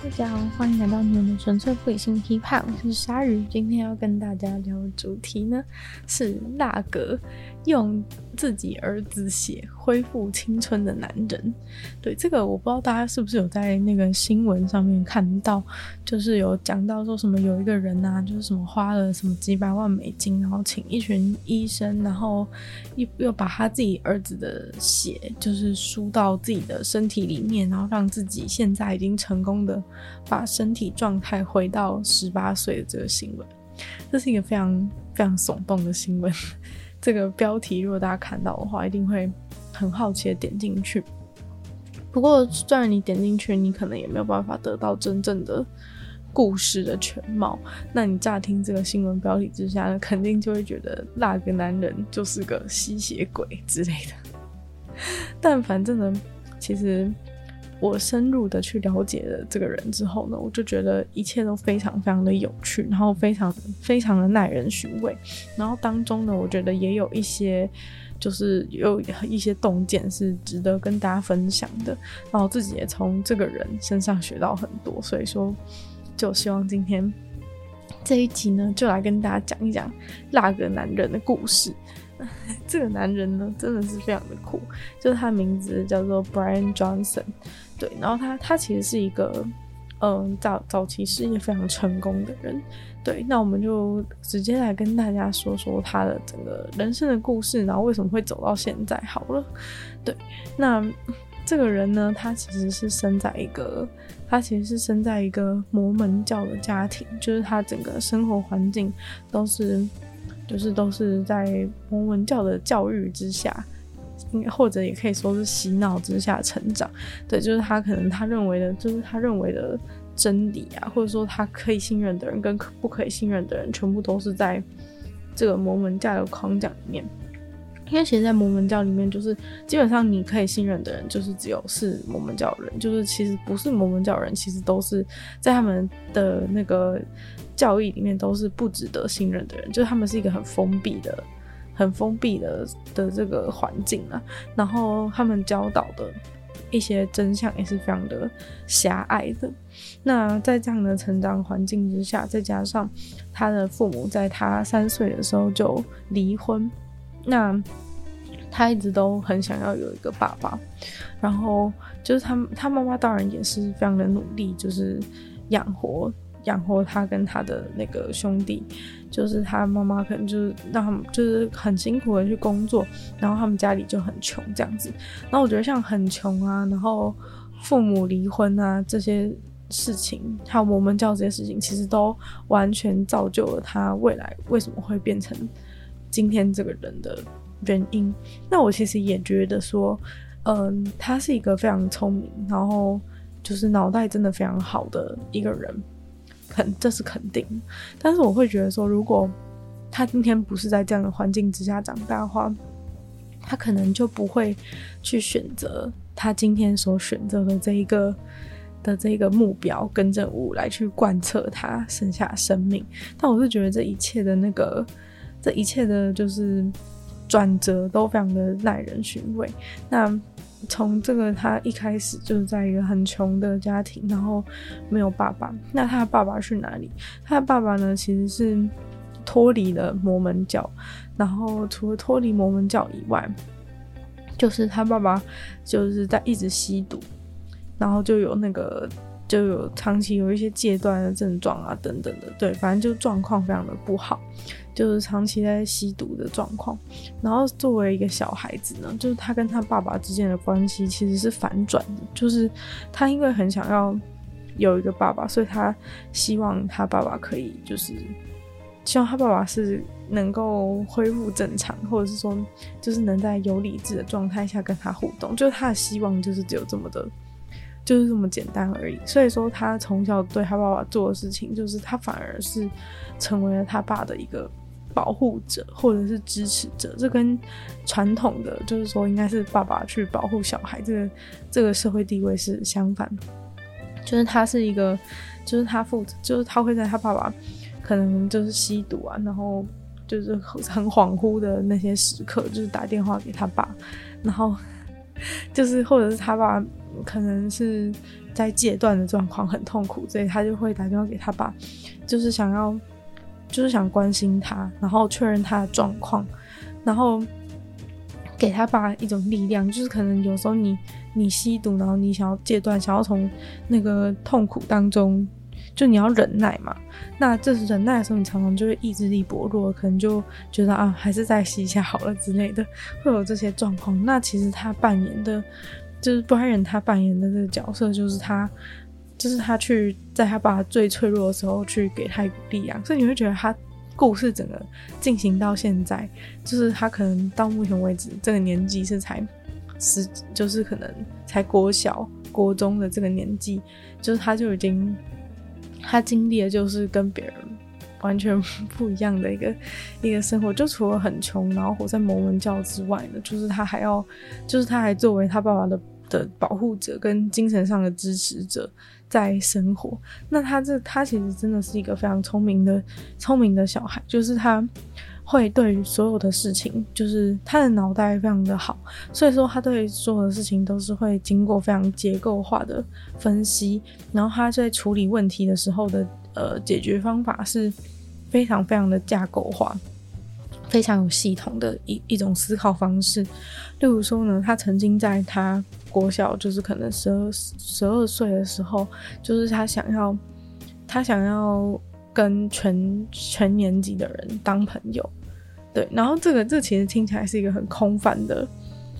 大家好，欢迎来到你们的纯粹不理性批判，我是鲨鱼。今天要跟大家聊的主题呢是那个用自己儿子血恢复青春的男人。对，这个我不知道大家是不是有在那个新闻上面看到，就是有讲到说什么有一个人啊，就是什么花了什么几百万美金，然后请一群医生，然后又又把他自己儿子的血就是输到自己的身体里面，然后让自己现在已经成功的把身体状态回到十八岁的这个新闻，这是一个非常非常耸动的新闻。这个标题如果大家看到的话，一定会很好奇的点进去。不过，虽然你点进去，你可能也没有办法得到真正的故事的全貌。那你乍听这个新闻标题之下呢，肯定就会觉得那个男人就是个吸血鬼之类的。但反正呢，其实。我深入的去了解了这个人之后呢，我就觉得一切都非常非常的有趣，然后非常非常的耐人寻味。然后当中呢，我觉得也有一些，就是有一些洞见是值得跟大家分享的。然后自己也从这个人身上学到很多，所以说就希望今天这一集呢，就来跟大家讲一讲那个男人的故事。这个男人呢，真的是非常的酷，就是他的名字叫做 Brian Johnson。对，然后他他其实是一个，嗯，早早期事业非常成功的人。对，那我们就直接来跟大家说说他的整个人生的故事，然后为什么会走到现在。好了，对，那这个人呢，他其实是生在一个，他其实是生在一个摩门教的家庭，就是他整个生活环境都是，就是都是在摩门教的教育之下。或者也可以说是洗脑之下成长，对，就是他可能他认为的，就是他认为的真理啊，或者说他可以信任的人跟不可以信任的人，全部都是在这个摩门教的框架里面。因为其实，在摩门教里面，就是基本上你可以信任的人，就是只有是摩门教人，就是其实不是摩门教人，其实都是在他们的那个教义里面都是不值得信任的人，就是他们是一个很封闭的。很封闭的的这个环境啊，然后他们教导的一些真相也是非常的狭隘的。那在这样的成长环境之下，再加上他的父母在他三岁的时候就离婚，那他一直都很想要有一个爸爸。然后就是他他妈妈当然也是非常的努力，就是养活。养活他跟他的那个兄弟，就是他妈妈可能就是让他们就是很辛苦的去工作，然后他们家里就很穷这样子。然后我觉得像很穷啊，然后父母离婚啊这些事情，还有摩门教这些事情，其实都完全造就了他未来为什么会变成今天这个人的原因。那我其实也觉得说，嗯，他是一个非常聪明，然后就是脑袋真的非常好的一个人。肯，这是肯定，但是我会觉得说，如果他今天不是在这样的环境之下长大的话，他可能就不会去选择他今天所选择的这一个的这个目标跟任务来去贯彻他剩下生命。但我是觉得这一切的那个，这一切的就是转折都非常的耐人寻味。那。从这个他一开始就是在一个很穷的家庭，然后没有爸爸。那他的爸爸去哪里？他的爸爸呢，其实是脱离了摩门教。然后除了脱离摩门教以外，就是他爸爸就是在一直吸毒，然后就有那个就有长期有一些戒断的症状啊等等的。对，反正就状况非常的不好。就是长期在吸毒的状况，然后作为一个小孩子呢，就是他跟他爸爸之间的关系其实是反转的，就是他因为很想要有一个爸爸，所以他希望他爸爸可以就是希望他爸爸是能够恢复正常，或者是说就是能在有理智的状态下跟他互动，就是他的希望就是只有这么的，就是这么简单而已。所以说他从小对他爸爸做的事情，就是他反而是成为了他爸的一个。保护者或者是支持者，这跟传统的就是说应该是爸爸去保护小孩，这个这个社会地位是相反。就是他是一个，就是他负责，就是他会在他爸爸可能就是吸毒啊，然后就是很 恍惚的那些时刻，就是打电话给他爸，然后 就是或者是他爸可能是在戒断的状况，很痛苦，所以他就会打电话给他爸，就是想要，就是想关心他，然后确认他的状况，然后给他爸一种力量，就是可能有时候你你吸毒，然后你想要戒断，想要从那个痛苦当中。就你要忍耐嘛，那这是忍耐的时候，你常常就会意志力薄弱，可能就觉得啊，还是再吸一下好了之类的，会有这些状况。那其实他扮演的，就是 Brian 他扮演的这个角色，就是他，就是他去在他爸爸最脆弱的时候去给他一股力量，所以你会觉得他故事整个进行到现在，就是他可能到目前为止这个年纪是才十，就是可能才国小、国中的这个年纪，就是他就已经。他经历的就是跟别人完全 不一样的一个一个生活，就除了很穷，然后活在摩门教之外呢，就是他还要，就是他还作为他爸爸的的保护者跟精神上的支持者在生活。那他这他其实真的是一个非常聪明的聪明的小孩，就是他。会对于所有的事情，就是他的脑袋非常的好，所以说他对所有的事情都是会经过非常结构化的分析，然后他在处理问题的时候的呃解决方法是非常非常的架构化，非常有系统的一一种思考方式。例如说呢，他曾经在他国小，就是可能十二十二岁的时候，就是他想要他想要。跟全全年级的人当朋友，对，然后这个这、其实听起来是一个很空泛的、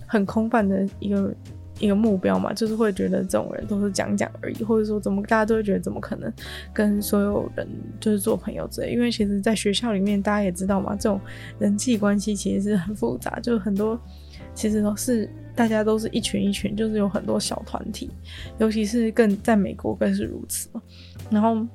很空泛的一个一个目标嘛，就是会觉得这种人都是讲讲而已，或者说怎么大家都会觉得怎么可能跟所有人就是做朋友之类，因为其实在学校里面大家也知道嘛，这种人际关系其实是很复杂，就很多其实都是大家都是一群一群，就是有很多小团体，尤其是更在美国更是如此嘛，然后。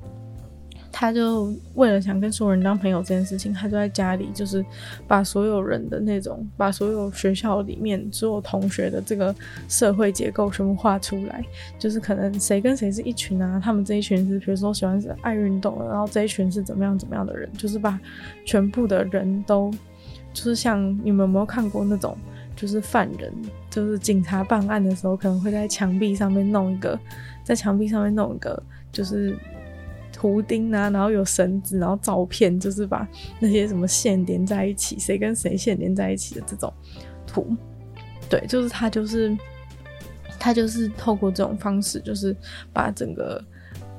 他就为了想跟所有人当朋友这件事情，他就在家里就是把所有人的那种，把所有学校里面所有同学的这个社会结构全部画出来，就是可能谁跟谁是一群啊，他们这一群是比如说喜欢是爱运动的，然后这一群是怎么样怎么样的人，就是把全部的人都，就是像你们有没有看过那种，就是犯人，就是警察办案的时候可能会在墙壁上面弄一个，在墙壁上面弄一个，就是。图钉啊，然后有绳子，然后照片，就是把那些什么线连在一起，谁跟谁线连在一起的这种图，对，就是他，就是他，就是透过这种方式，就是把整个，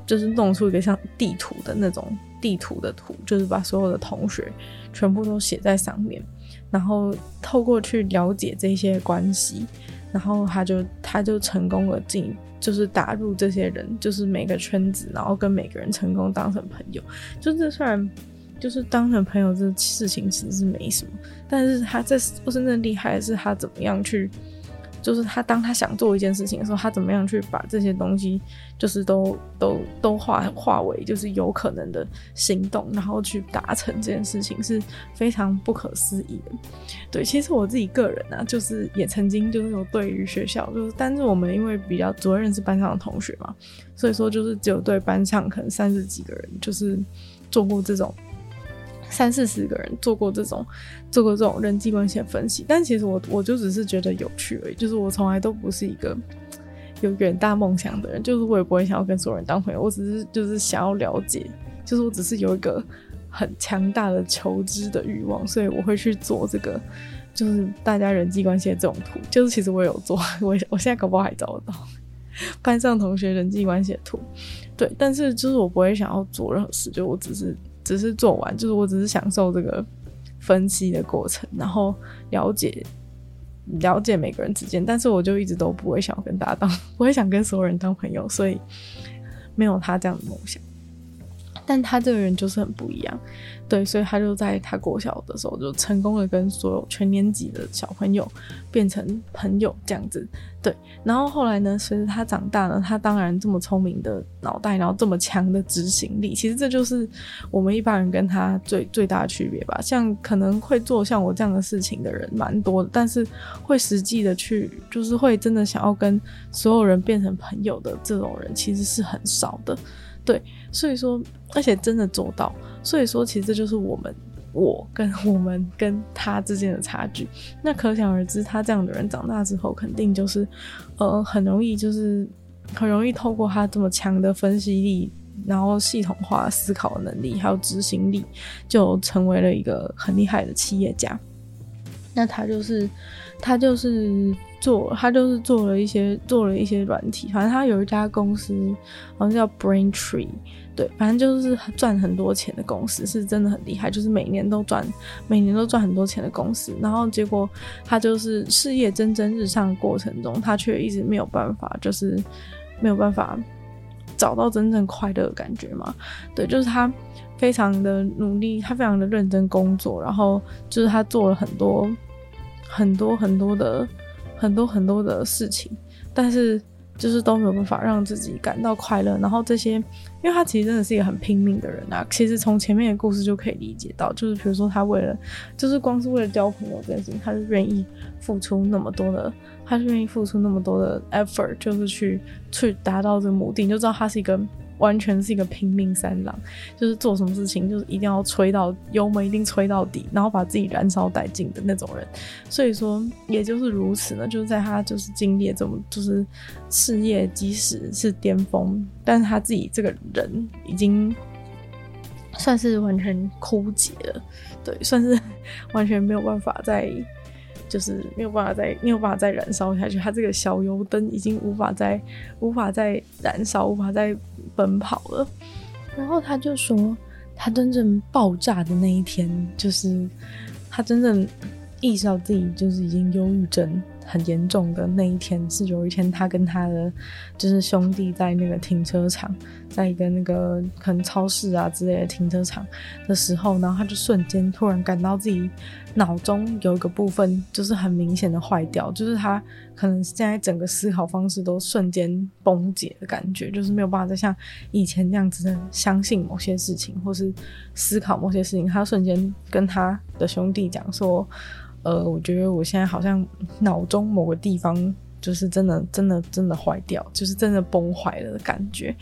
就是弄出一个像地图的那种地图的图，就是把所有的同学全部都写在上面，然后透过去了解这些关系，然后他就他就成功了进。就是打入这些人，就是每个圈子，然后跟每个人成功当成朋友。就这虽然就是当成朋友这事情其实是没什么，但是他这不是那厉害是他怎么样去。就是他，当他想做一件事情的时候，他怎么样去把这些东西，就是都都都化化为就是有可能的行动，然后去达成这件事情，是非常不可思议的。对，其实我自己个人呢、啊，就是也曾经就是有对于学校，就是但是我们因为比较主要认识班上的同学嘛，所以说就是只有对班上可能三十几个人，就是做过这种。三四十个人做过这种，做过这种人际关系的分析，但其实我我就只是觉得有趣而已，就是我从来都不是一个有远大梦想的人，就是我也不会想要跟所有人当朋友，我只是就是想要了解，就是我只是有一个很强大的求知的欲望，所以我会去做这个，就是大家人际关系的这种图，就是其实我有做，我我现在搞不好还找得到班上同学人际关系的图，对，但是就是我不会想要做任何事，就我只是。只是做完，就是我只是享受这个分析的过程，然后了解了解每个人之间，但是我就一直都不会想要跟大家当，不会想跟所有人当朋友，所以没有他这样的梦想。但他这个人就是很不一样，对，所以他就在他国小的时候就成功的跟所有全年级的小朋友变成朋友这样子，对。然后后来呢，随着他长大了，他当然这么聪明的脑袋，然后这么强的执行力，其实这就是我们一般人跟他最最大的区别吧。像可能会做像我这样的事情的人蛮多的，但是会实际的去，就是会真的想要跟所有人变成朋友的这种人，其实是很少的。对，所以说，而且真的做到，所以说，其实这就是我们我跟 我们跟他之间的差距。那可想而知，他这样的人长大之后，肯定就是呃很容易就是很容易透过他这么强的分析力，然后系统化思考能力，还有执行力，就成为了一个很厉害的企业家。那他就是他就是做他就是做了一些做了一些软体，反正他有一家公司好像叫 Braintree，对，反正就是赚很多钱的公司，是真的很厉害，就是每年都赚每年都赚很多钱的公司。然后结果他就是事业蒸蒸日上的过程中，他却一直没有办法，就是没有办法找到真正快乐的感觉嘛。对，就是他非常的努力，他非常的认真工作，然后就是他做了很多。很多很多的很多很多的事情，但是就是都没有办法让自己感到快乐。然后这些，因为他其实真的是一个很拼命的人啊。其实从前面的故事就可以理解到，就是比如说他为了，就是光是为了交朋友这件事情，他是愿意付出那么多的，他是愿意付出那么多的 effort，就是去去达到这个目的，你就知道他是一个。完全是一个拼命三郎，就是做什么事情就是一定要吹到油门，一定吹到底，然后把自己燃烧殆尽的那种人。所以说，也就是如此呢，就是在他就是经历这么就是事业即使是巅峰，但是他自己这个人已经算是完全枯竭了，对，算是 完全没有办法再。就是没有办法再没有办法再燃烧下去，他这个小油灯已经无法再无法再燃烧，无法再奔跑了。然后他就说，他真正爆炸的那一天，就是他真正意识到自己就是已经忧郁症很严重的那一天，是有一天他跟他的就是兄弟在那个停车场，在一个那个可能超市啊之类的停车场的时候，然后他就瞬间突然感到自己脑中有一个部分就是很明显的坏掉，就是他可能现在整个思考方式都瞬间崩解的感觉，就是没有办法再像以前那样子的相信某些事情，或是思考某些事情。他瞬间跟他的兄弟讲说。呃，我觉得我现在好像脑中某个地方就是真的、真的、真的坏掉，就是真的崩坏了的感觉。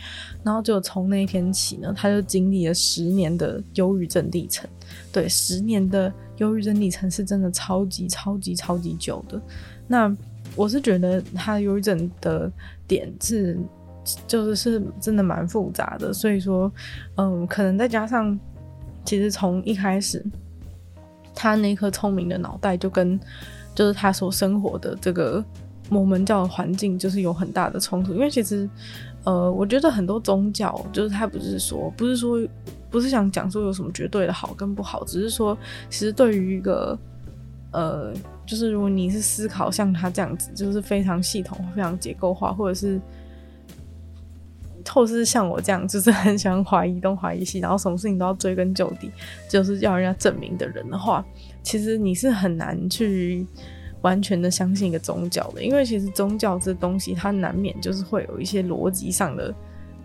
然后就从那一天起呢，他就经历了十年的忧郁症历程。对，十年的忧郁症历程是真的超级、超级、超级久的。那我是觉得他忧郁症的点是，就是是真的蛮复杂的。所以说，嗯，可能再加上，其实从一开始。他那颗聪明的脑袋就跟，就是他所生活的这个摩门教的环境，就是有很大的冲突。因为其实，呃，我觉得很多宗教，就是他不是说，不是说，不是想讲说有什么绝对的好跟不好，只是说，其实对于一个，呃，就是如果你是思考像他这样子，就是非常系统、非常结构化，或者是。或是像我这样，就是很喜欢怀疑东怀疑西，然后什么事情都要追根究底，就是要人家证明的人的话，其实你是很难去完全的相信一个宗教的，因为其实宗教这东西它难免就是会有一些逻辑上的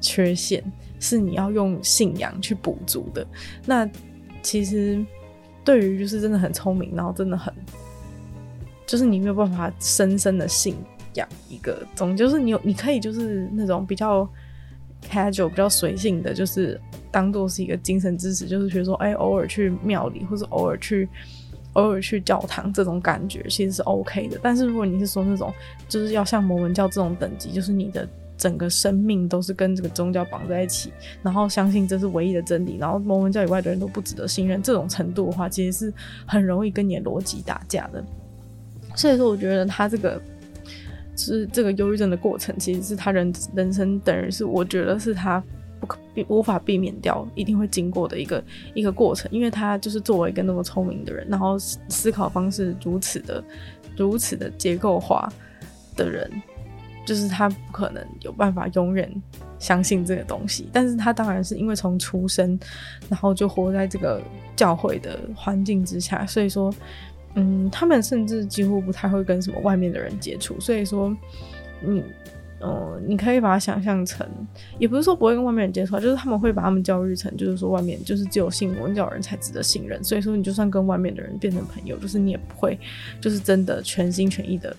缺陷，是你要用信仰去补足的。那其实对于就是真的很聪明，然后真的很，就是你没有办法深深的信仰一个宗，就是你有你可以就是那种比较。Casual 比较随性的，就是当做是一个精神支持，就是比如说，哎、偶尔去庙里，或者偶尔去偶尔去教堂，这种感觉其实是 OK 的。但是如果你是说那种，就是要像摩门教这种等级，就是你的整个生命都是跟这个宗教绑在一起，然后相信这是唯一的真理，然后摩门教以外的人都不值得信任，这种程度的话，其实是很容易跟你的逻辑打架的。所以说，我觉得他这个。是这个忧郁症的过程，其实是他人人生等于是，我觉得是他不可避无法避免掉，一定会经过的一个一个过程。因为他就是作为一个那么聪明的人，然后思考方式如此的如此的结构化的人，就是他不可能有办法永远相信这个东西。但是他当然是因为从出生，然后就活在这个教会的环境之下，所以说。嗯，他们甚至几乎不太会跟什么外面的人接触，所以说，你，呃，你可以把它想象成，也不是说不会跟外面人接触，就是他们会把他们教育成，就是说外面就是只有信摩门教人才值得信任，所以说你就算跟外面的人变成朋友，就是你也不会，就是真的全心全意的，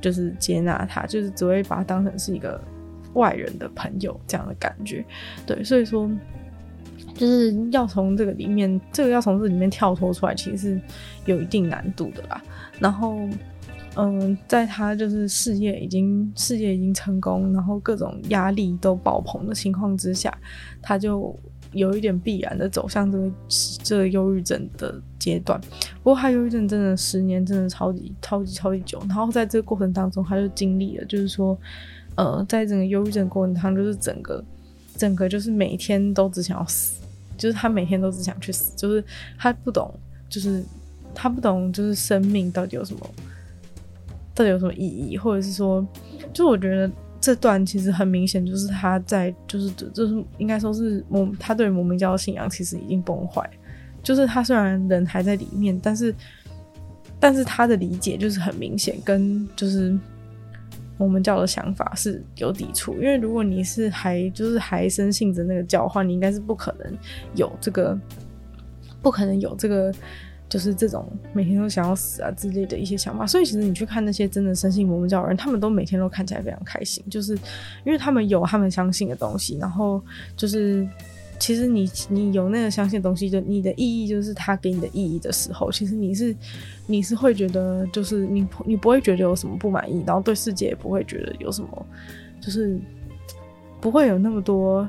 就是接纳他，就是只会把他当成是一个外人的朋友这样的感觉，对，所以说。就是要从这个里面，这个要从这里面跳脱出来，其实是有一定难度的啦。然后，嗯，在他就是事业已经事业已经成功，然后各种压力都爆棚的情况之下，他就有一点必然的走向这个这个忧郁症的阶段。不过他忧郁症真的十年真的超级超级超级久，然后在这个过程当中，他就经历了，就是说，呃，在整个忧郁症过程当中，就是整个整个就是每天都只想要死。就是他每天都只想去死，就是他不懂，就是他不懂，就是生命到底有什么，到底有什么意义，或者是说，就我觉得这段其实很明显，就是他在，就是就是应该说是我他对魔名教的信仰其实已经崩坏，就是他虽然人还在里面，但是但是他的理解就是很明显，跟就是。我们教的想法是有抵触，因为如果你是还就是还深信着那个教的话，你应该是不可能有这个，不可能有这个，就是这种每天都想要死啊之类的一些想法。所以其实你去看那些真的深信我们教的人，他们都每天都看起来非常开心，就是因为他们有他们相信的东西，然后就是。其实你你有那个相信的东西，就你的意义就是他给你的意义的时候，其实你是你是会觉得就是你你不会觉得有什么不满意，然后对世界也不会觉得有什么，就是不会有那么多，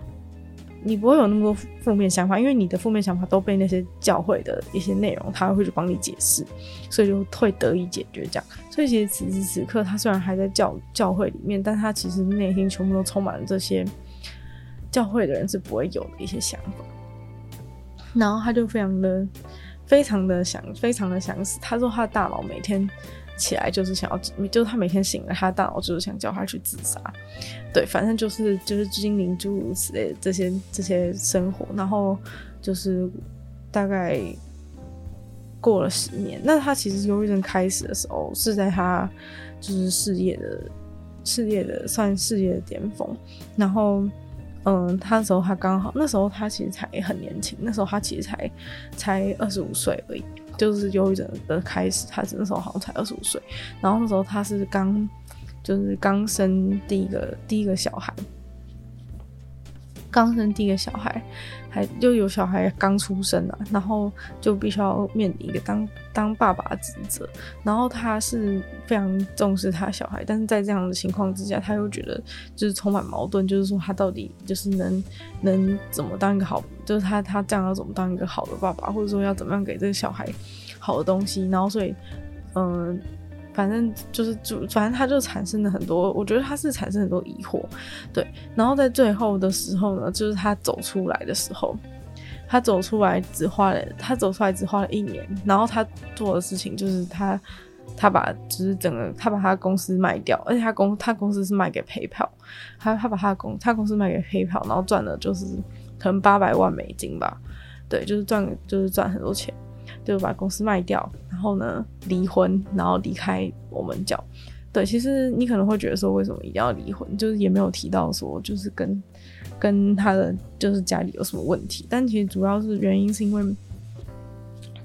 你不会有那么多负面想法，因为你的负面想法都被那些教会的一些内容他会去帮你解释，所以就会得以解决这样。所以其实此时此刻他虽然还在教教会里面，但他其实内心全部都充满了这些。教会的人是不会有的一些想法，然后他就非常的、非常的想、非常的想死。他说他的大脑每天起来就是想要，就是他每天醒了，他的大脑就是想叫他去自杀。对，反正就是就是精灵诸如此类的这些这些生活。然后就是大概过了十年，那他其实忧郁症开始的时候是在他就是事业的事业的算事业的巅峰，然后。嗯，他那时候他刚好，那时候他其实才很年轻，那时候他其实才才二十五岁而已，就是忧郁症的开始，他那时候好像才二十五岁，然后那时候他是刚就是刚生第一个第一个小孩。刚生第一个小孩，还就有小孩刚出生啊，然后就必须要面临一个当当爸爸的职责，然后他是非常重视他小孩，但是在这样的情况之下，他又觉得就是充满矛盾，就是说他到底就是能能怎么当一个好，就是他他这样要怎么当一个好的爸爸，或者说要怎么样给这个小孩好的东西，然后所以嗯。反正就是就反正他就产生了很多，我觉得他是产生很多疑惑，对。然后在最后的时候呢，就是他走出来的时候，他走出来只花了他走出来只花了一年，然后他做的事情就是他他把就是整个他把他公司卖掉，而且他公他公司是卖给 PayPal，他他把他公他公司卖给 PayPal，然后赚了就是可能八百万美金吧，对，就是赚就是赚很多钱。就把公司卖掉，然后呢离婚，然后离开我们教。对，其实你可能会觉得说，为什么一定要离婚？就是也没有提到说，就是跟跟他的就是家里有什么问题。但其实主要是原因是因为，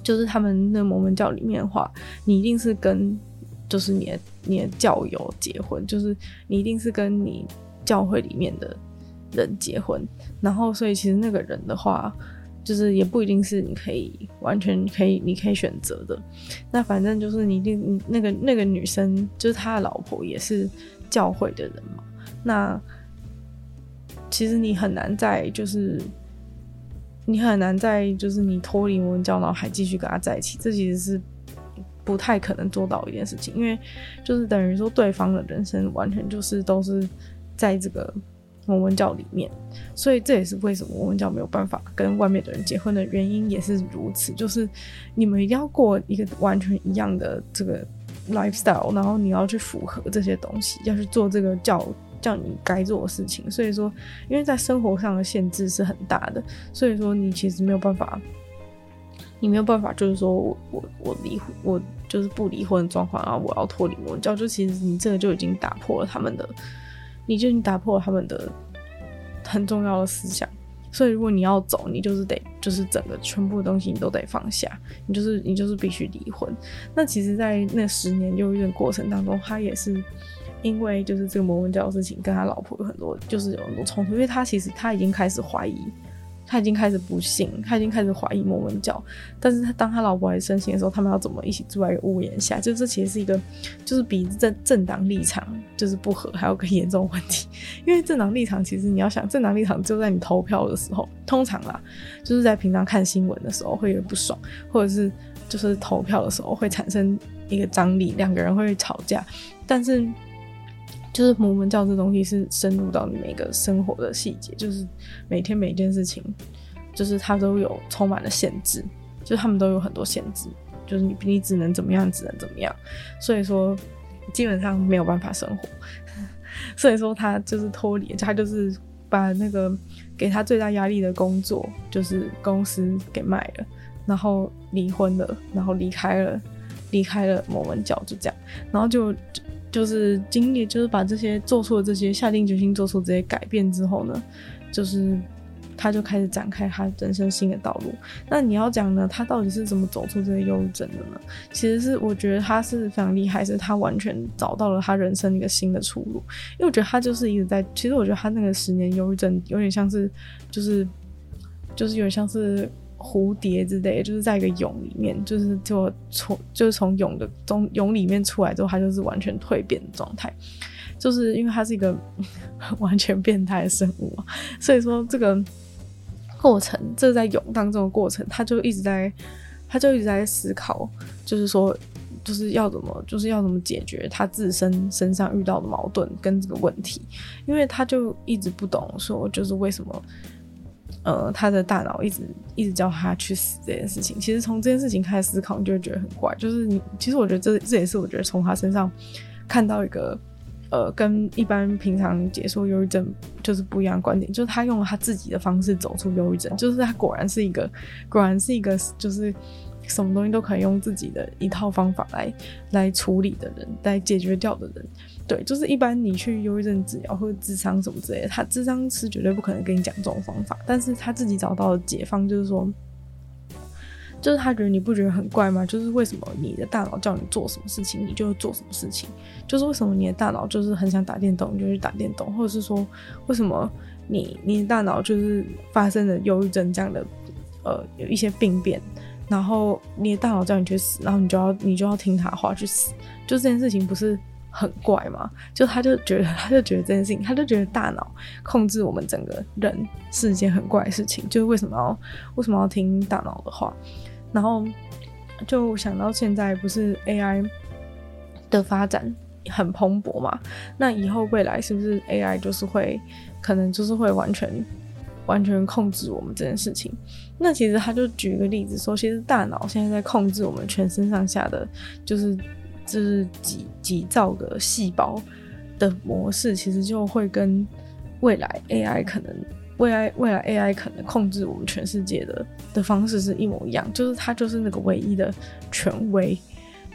就是他们那摩门教里面的话，你一定是跟就是你的你的教友结婚，就是你一定是跟你教会里面的人结婚。然后，所以其实那个人的话。就是也不一定是你可以完全可以，你可以选择的。那反正就是你你那个那个女生，就是他的老婆也是教会的人嘛。那其实你很难在就是你很难在就是你脱离摩门教，然后还继续跟他在一起，这其实是不太可能做到一件事情，因为就是等于说对方的人生完全就是都是在这个。摩门教里面，所以这也是为什么摩门教没有办法跟外面的人结婚的原因，也是如此。就是你们一定要过一个完全一样的这个 lifestyle，然后你要去符合这些东西，要去做这个教叫你该做的事情。所以说，因为在生活上的限制是很大的，所以说你其实没有办法，你没有办法，就是说我我我离婚，我就是不离婚的状况，然后我要脱离摩教，就其实你这个就已经打破了他们的。你就已经打破了他们的很重要的思想，所以如果你要走，你就是得就是整个全部的东西你都得放下，你就是你就是必须离婚。那其实，在那十年忧郁的过程当中，他也是因为就是这个摩门教的事情，跟他老婆有很多就是有很多冲突，因为他其实他已经开始怀疑，他已经开始不信，他已经开始怀疑摩门教。但是他当他老婆还深信的时候，他们要怎么一起住在一个屋檐下？就这其实是一个，就是比政政党立场就是不合还有更严重的问题。因为政党立场其实你要想，政党立场就在你投票的时候，通常啦，就是在平常看新闻的时候会有不爽，或者是就是投票的时候会产生一个张力，两个人会吵架。但是就是摩门教这东西是深入到你每个生活的细节，就是每天每件事情，就是它都有充满了限制，就是他们都有很多限制，就是你你只能怎么样，只能怎么样，所以说基本上没有办法生活，所以说他就是脱离，他就是把那个给他最大压力的工作，就是公司给卖了，然后离婚了，然后离开了，离开了摩门教，就这样，然后就。就是经历，就是把这些做出了这些，下定决心做出这些改变之后呢，就是他就开始展开他人生新的道路。那你要讲呢，他到底是怎么走出这个忧郁症的呢？其实是我觉得他是非常厉害，是他完全找到了他人生一个新的出路。因为我觉得他就是一直在，其实我觉得他那个十年忧郁症有点像是，就是就是有点像是。蝴蝶之类，就是在一个蛹里面，就是就从就是从蛹的中蛹里面出来之后，它就是完全蜕变的状态，就是因为它是一个 完全变态的生物，所以说这个过程，这在蛹当中的过程，他就一直在，他就一直在思考，就是说，就是要怎么，就是要怎么解决他自身身上遇到的矛盾跟这个问题，因为他就一直不懂说，就是为什么。呃，他的大脑一直一直叫他去死这件事情，其实从这件事情开始思考，你就会觉得很怪。就是你，其实我觉得这这也是我觉得从他身上看到一个呃，跟一般平常解说忧郁症就是不一样的观点，就是他用他自己的方式走出忧郁症，就是他果然是一个，果然是一个，就是。什么东西都可以用自己的一套方法来来处理的人，来解决掉的人，对，就是一般你去忧郁症治疗或者智商什么之类的，他智商师绝对不可能跟你讲这种方法，但是他自己找到的解方就是说，就是他觉得你不觉得很怪吗？就是为什么你的大脑叫你做什么事情，你就做什么事情？就是为什么你的大脑就是很想打电动，你就去打电动，或者是说为什么你你的大脑就是发生了忧郁症这样的呃有一些病变？然后你的大脑叫你去死，然后你就要你就要听他话去死，就这件事情不是很怪吗？就他就觉得 他就觉得这件事情，他就觉得大脑控制我们整个人是一件很怪的事情，就是为什么要为什么要听大脑的话？然后就想到现在不是 AI 的发展很蓬勃嘛？那以后未来是不是 AI 就是会可能就是会完全完全控制我们这件事情？那其实他就举一个例子说，其实大脑现在在控制我们全身上下的，就是就是几几兆个细胞的模式，其实就会跟未来 AI 可能未来未来 AI 可能控制我们全世界的的方式是一模一样，就是他就是那个唯一的权威。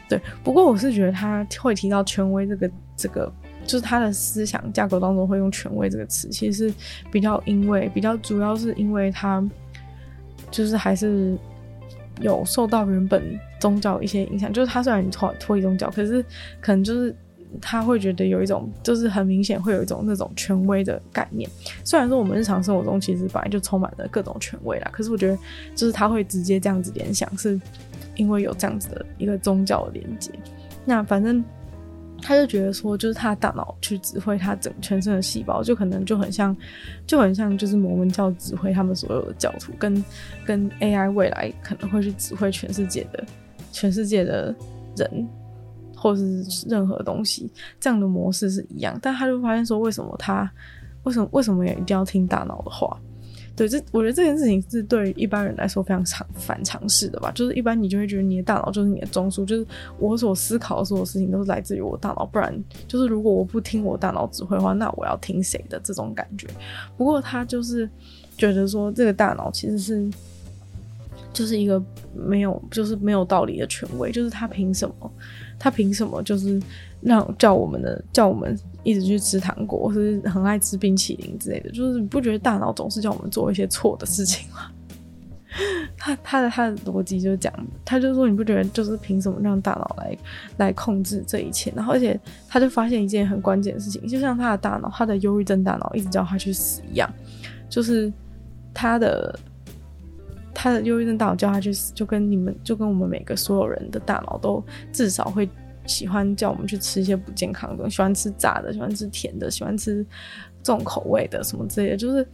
对，不过我是觉得他会提到权威这个这个，就是他的思想架构当中会用权威这个词，其实是比较因为比较主要是因为他。就是还是有受到原本宗教一些影响，就是他虽然脱脱离宗教，可是可能就是他会觉得有一种，就是很明显会有一种那种权威的概念。虽然说我们日常生活中其实本来就充满了各种权威啦，可是我觉得就是他会直接这样子联想，是因为有这样子的一个宗教的连接。那反正。他就觉得说，就是他的大脑去指挥他整全身的细胞，就可能就很像，就很像就是摩门教指挥他们所有的教徒，跟跟 AI 未来可能会去指挥全世界的全世界的人，或是任何东西，这样的模式是一样。但他就发现说，为什么他为什么为什么也一定要听大脑的话？对，这我觉得这件事情是对一般人来说非常常反常识的吧。就是一般你就会觉得你的大脑就是你的中枢，就是我所思考的所有事情都是来自于我大脑。不然，就是如果我不听我大脑指挥的话，那我要听谁的？这种感觉。不过他就是觉得说，这个大脑其实是就是一个没有就是没有道理的权威，就是他凭什么？他凭什么就是让叫我们的叫我们？一直去吃糖果，或是很爱吃冰淇淋之类的，就是你不觉得大脑总是叫我们做一些错的事情吗？他他的他的逻辑就是讲，他就说你不觉得就是凭什么让大脑来来控制这一切？然后而且他就发现一件很关键的事情，就像他的大脑，他的忧郁症大脑一直叫他去死一样，就是他的他的忧郁症大脑叫他去死，就跟你们就跟我们每个所有人的大脑都至少会喜欢叫我们去吃一些不健康的东西，喜欢吃炸的，喜欢吃甜的，喜欢吃重口味的什么之类的，就是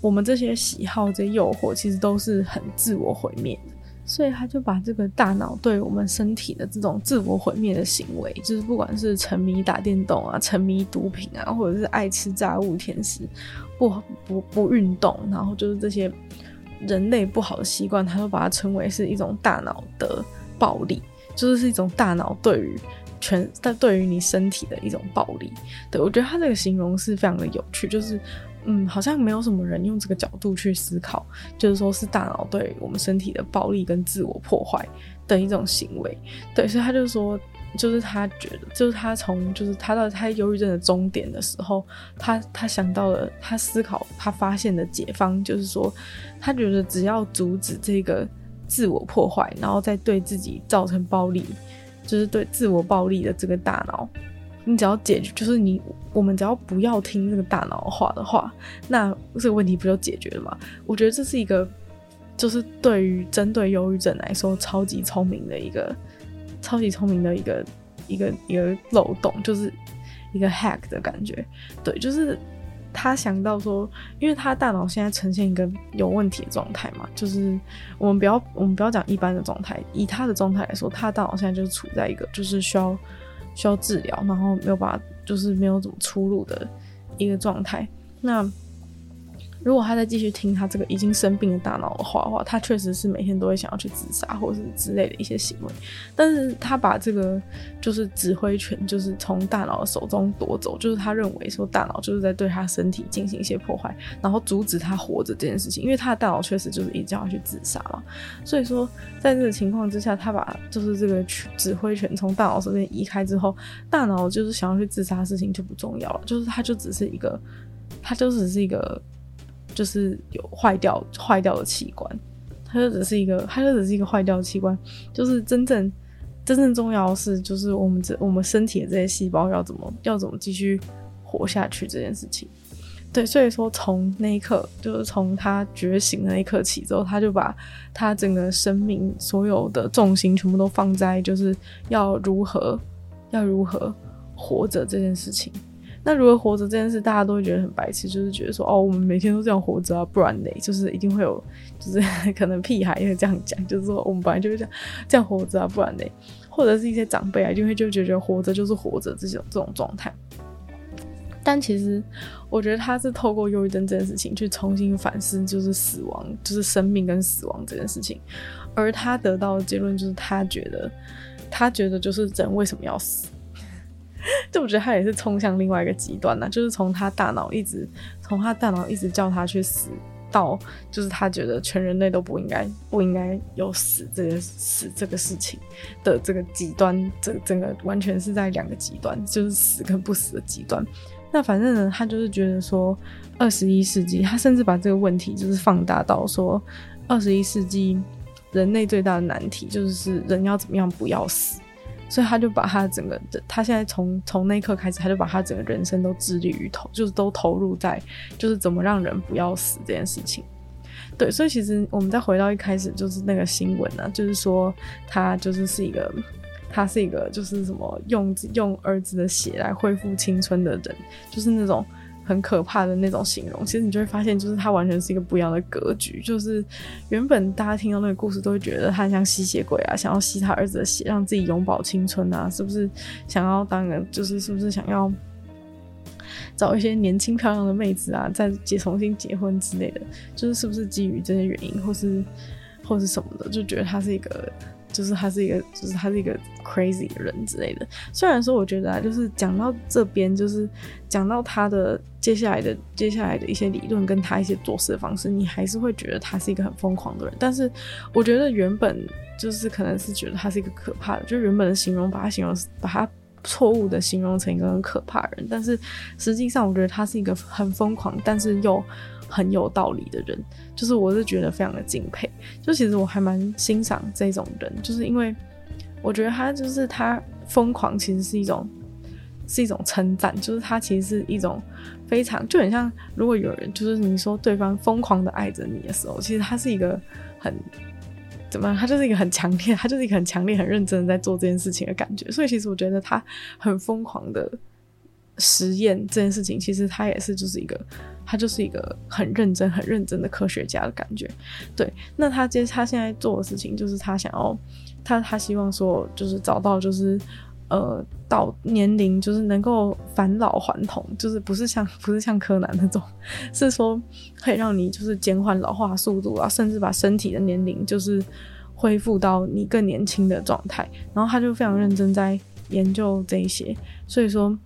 我们这些喜好、这些诱惑，其实都是很自我毁灭的。所以他就把这个大脑对我们身体的这种自我毁灭的行为，就是不管是沉迷打电动啊、沉迷毒品啊，或者是爱吃炸物、甜食，不不不运动，然后就是这些人类不好的习惯，他都把它称为是一种大脑的暴力，就是是一种大脑对于全但对于你身体的一种暴力。对，我觉得他这个形容是非常的有趣，就是。嗯，好像没有什么人用这个角度去思考，就是说是大脑对我们身体的暴力跟自我破坏的一种行为。对，所以他就说，就是他觉得，就是他从就是他到他忧郁症的终点的时候，他他想到了，他思考，他发现的解方，就是说，他觉得只要阻止这个自我破坏，然后再对自己造成暴力，就是对自我暴力的这个大脑。你只要解决，就是你我们只要不要听这个大脑话的话，那这个问题不就解决了吗？我觉得这是一个，就是对于针对忧郁症来说超级聪明的一个，超级聪明的一个一个一个漏洞，就是一个 hack 的感觉。对，就是他想到说，因为他大脑现在呈现一个有问题的状态嘛，就是我们不要我们不要讲一般的状态，以他的状态来说，他大脑现在就是处在一个就是需要。需要治疗，然后没有办法，就是没有怎么出路的一个状态。那如果他再继续听他这个已经生病的大脑的话的话，他确实是每天都会想要去自杀或是之类的一些行为。但是他把这个就是指挥权，就是从大脑的手中夺走，就是他认为说大脑就是在对他身体进行一些破坏，然后阻止他活着这件事情。因为他的大脑确实就是一直要去自杀嘛。所以说，在这个情况之下，他把就是这个指挥权从大脑身边移开之后，大脑就是想要去自杀的事情就不重要了，就是他就只是一个，他就只是一个。就是有坏掉坏掉的器官，它就只是一个，它就只是一个坏掉的器官。就是真正真正重要的是，就是我们这我们身体的这些细胞要怎么要怎么继续活下去这件事情。对，所以说从那一刻，就是从他觉醒那一刻起之后，他就把他整个生命所有的重心全部都放在就是要如何要如何活着这件事情。那如何活着这件事，大家都会觉得很白痴，就是觉得说，哦，我们每天都这样活着啊，不然呢，就是一定会有，就是 可能屁孩也会这样讲，就是说我们本来就是这样这样活着啊，不然呢，或者是一些长辈啊，就会就觉得活着就是活着这种这种状态。但其实，我觉得他是透过忧郁症这件事情去重新反思，就是死亡，就是生命跟死亡这件事情，而他得到的结论就是，他觉得，他觉得就是人为什么要死？就我觉得他也是冲向另外一个极端呢，就是从他大脑一直从他大脑一直叫他去死，到就是他觉得全人类都不应该不应该有死这个死这个事情的这个极端，这整个完全是在两个极端，就是死跟不死的极端。那反正呢，他就是觉得说，二十一世纪，他甚至把这个问题就是放大到说，二十一世纪人类最大的难题就是是人要怎么样不要死。所以他就把他整个的，他现在从从那一刻开始，他就把他整个人生都致力于投，就是都投入在，就是怎么让人不要死这件事情。对，所以其实我们再回到一开始，就是那个新闻呢、啊，就是说他就是是一个，他是一个就是什么用用儿子的血来恢复青春的人，就是那种。很可怕的那种形容，其实你就会发现，就是他完全是一个不一样的格局。就是原本大家听到那个故事，都会觉得他像吸血鬼啊，想要吸他儿子的血，让自己永葆青春啊，是不是想要当个，就是是不是想要找一些年轻漂亮的妹子啊，再结重新结婚之类的，就是是不是基于这些原因，或是或是什么的，就觉得他是一个。就是他是一个，就是他是一个 crazy 的人之类的。虽然说，我觉得啊，就是讲到这边，就是讲到他的接下来的接下来的一些理论，跟他一些做事的方式，你还是会觉得他是一个很疯狂的人。但是，我觉得原本就是可能是觉得他是一个可怕的，就原本的形容把他形容把他错误的形容成一个很可怕的人。但是实际上，我觉得他是一个很疯狂，但是又。很有道理的人，就是我是觉得非常的敬佩。就其实我还蛮欣赏这种人，就是因为我觉得他就是他疯狂，其实是一种，是一种称赞，就是他其实是一种非常就很像，如果有人就是你说对方疯狂的爱着你的时候，其实他是一个很怎么样？他就是一个很强烈，他就是一个很强烈、很认真的在做这件事情的感觉。所以其实我觉得他很疯狂的实验这件事情，其实他也是就是一个，他就是一个很认真、很认真的科学家的感觉。对，那他接他现在做的事情就是他想要，他他希望说就是找到就是。呃，到年龄就是能够返老还童，就是不是像 不是像柯南那种，是说可以让你就是减缓老化速度啊，甚至把身体的年龄就是恢复到你更年轻的状态。然后他就非常认真在研究这一些，所以说。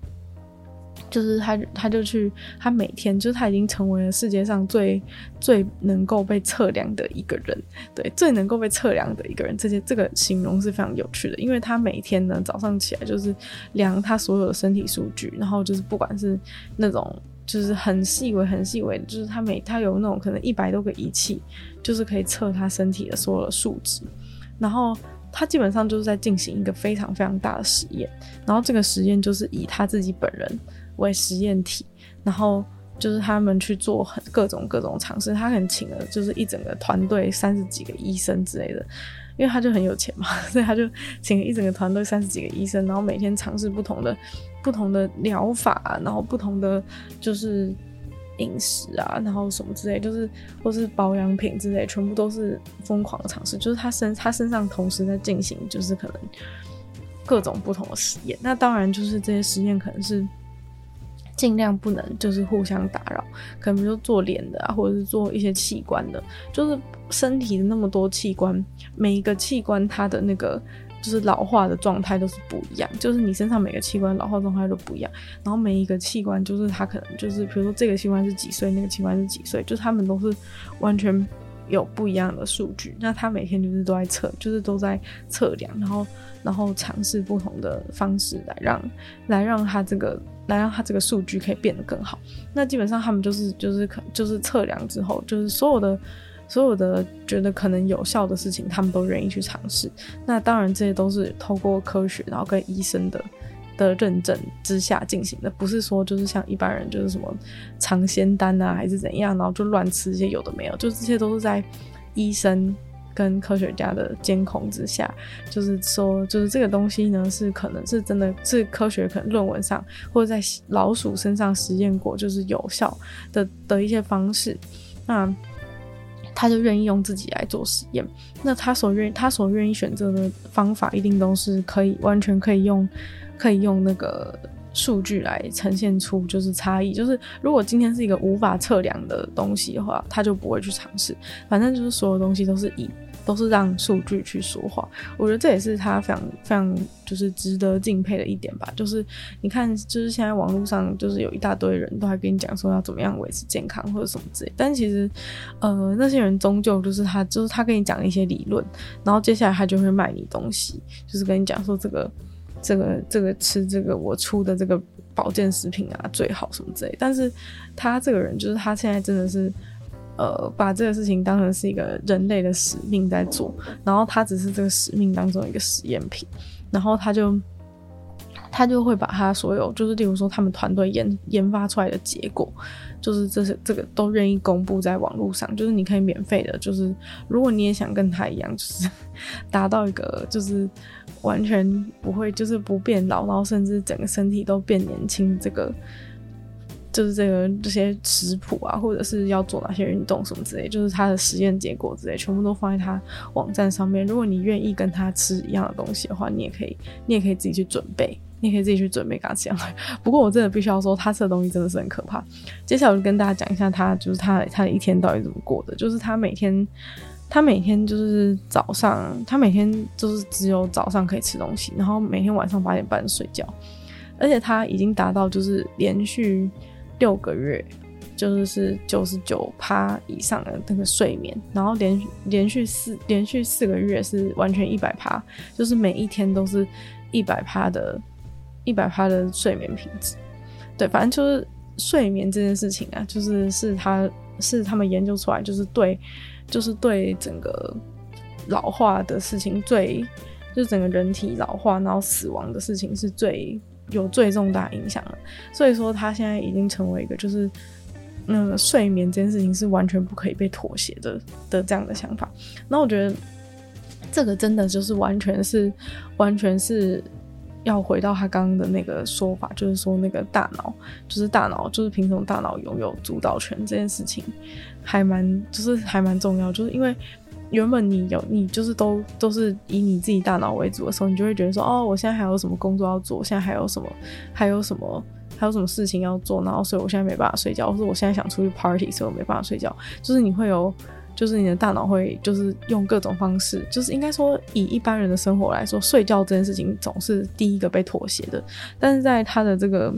就是他，他就去，他每天就是他已经成为了世界上最最能够被测量的一个人，对，最能够被测量的一个人。这些这个形容是非常有趣的，因为他每天呢早上起来就是量他所有的身体数据，然后就是不管是那种就是很细微很细微的，就是他每他有那种可能一百多个仪器，就是可以测他身体的所有的数值，然后他基本上就是在进行一个非常非常大的实验，然后这个实验就是以他自己本人。为实验体，然后就是他们去做很各种各种尝试。他可能请了就是一整个团队，三十几个医生之类的，因为他就很有钱嘛，所以他就请了一整个团队，三十几个医生，然后每天尝试不同的不同的疗法，然后不同的就是饮食啊，然后什么之类，就是或是保养品之类，全部都是疯狂的尝试。就是他身他身上同时在进行，就是可能各种不同的实验。那当然就是这些实验可能是。尽量不能就是互相打扰，可能比如做脸的啊，或者是做一些器官的，就是身体的那么多器官，每一个器官它的那个就是老化的状态都是不一样，就是你身上每个器官老化状态都不一样，然后每一个器官就是它可能就是比如说这个器官是几岁，那个器官是几岁，就是他们都是完全有不一样的数据，那他每天就是都在测，就是都在测量，然后然后尝试不同的方式来让来让他这个。来让他这个数据可以变得更好。那基本上他们就是就是可就是测量之后，就是所有的所有的觉得可能有效的事情，他们都愿意去尝试。那当然这些都是透过科学，然后跟医生的的认证之下进行的，不是说就是像一般人就是什么尝鲜丹啊还是怎样，然后就乱吃一些有的没有，就这些都是在医生。跟科学家的监控之下，就是说，就是这个东西呢，是可能是真的是科学，可能论文上或者在老鼠身上实验过，就是有效的的一些方式。那他就愿意用自己来做实验。那他所愿他所愿意选择的方法，一定都是可以完全可以用可以用那个数据来呈现出就是差异。就是如果今天是一个无法测量的东西的话，他就不会去尝试。反正就是所有东西都是以。都是让数据去说话，我觉得这也是他非常非常就是值得敬佩的一点吧。就是你看，就是现在网络上就是有一大堆人都还跟你讲说要怎么样维持健康或者什么之类，但其实呃那些人终究就是他就是他跟你讲一些理论，然后接下来他就会卖你东西，就是跟你讲说这个这个这个吃这个我出的这个保健食品啊最好什么之类，但是他这个人就是他现在真的是。呃，把这个事情当成是一个人类的使命在做，然后他只是这个使命当中一个实验品，然后他就他就会把他所有，就是例如说他们团队研研发出来的结果，就是这些这个都愿意公布在网络上，就是你可以免费的，就是如果你也想跟他一样，就是 达到一个就是完全不会就是不变老，然后甚至整个身体都变年轻这个。就是这个这些食谱啊，或者是要做哪些运动什么之类，就是他的实验结果之类，全部都放在他网站上面。如果你愿意跟他吃一样的东西的话，你也可以，你也可以自己去准备，你也可以自己去准备跟他吃样。不过我真的必须要说，他吃的东西真的是很可怕。接下来我就跟大家讲一下他，就是他他的一天到底怎么过的。就是他每天，他每天就是早上，他每天就是只有早上可以吃东西，然后每天晚上八点半睡觉，而且他已经达到就是连续。六个月就是是九十九趴以上的那个睡眠，然后连连续四连续四个月是完全一百趴，就是每一天都是一百趴的，一百趴的睡眠品质。对，反正就是睡眠这件事情啊，就是是他是他们研究出来，就是对，就是对整个老化的事情最，就是整个人体老化然后死亡的事情是最。有最重大影响了。所以说他现在已经成为一个就是，嗯，睡眠这件事情是完全不可以被妥协的的这样的想法。那我觉得这个真的就是完全是完全是。要回到他刚刚的那个说法，就是说那个大脑，就是大脑，就是凭什么大脑拥有主导权这件事情，还蛮就是还蛮重要，就是因为原本你有你就是都都是以你自己大脑为主的时候，你就会觉得说哦，我现在还有什么工作要做，现在还有什么还有什么还有什么事情要做，然后所以我现在没办法睡觉，或者我现在想出去 party，所以我没办法睡觉，就是你会有。就是你的大脑会就是用各种方式，就是应该说以一般人的生活来说，睡觉这件事情总是第一个被妥协的。但是在他的这个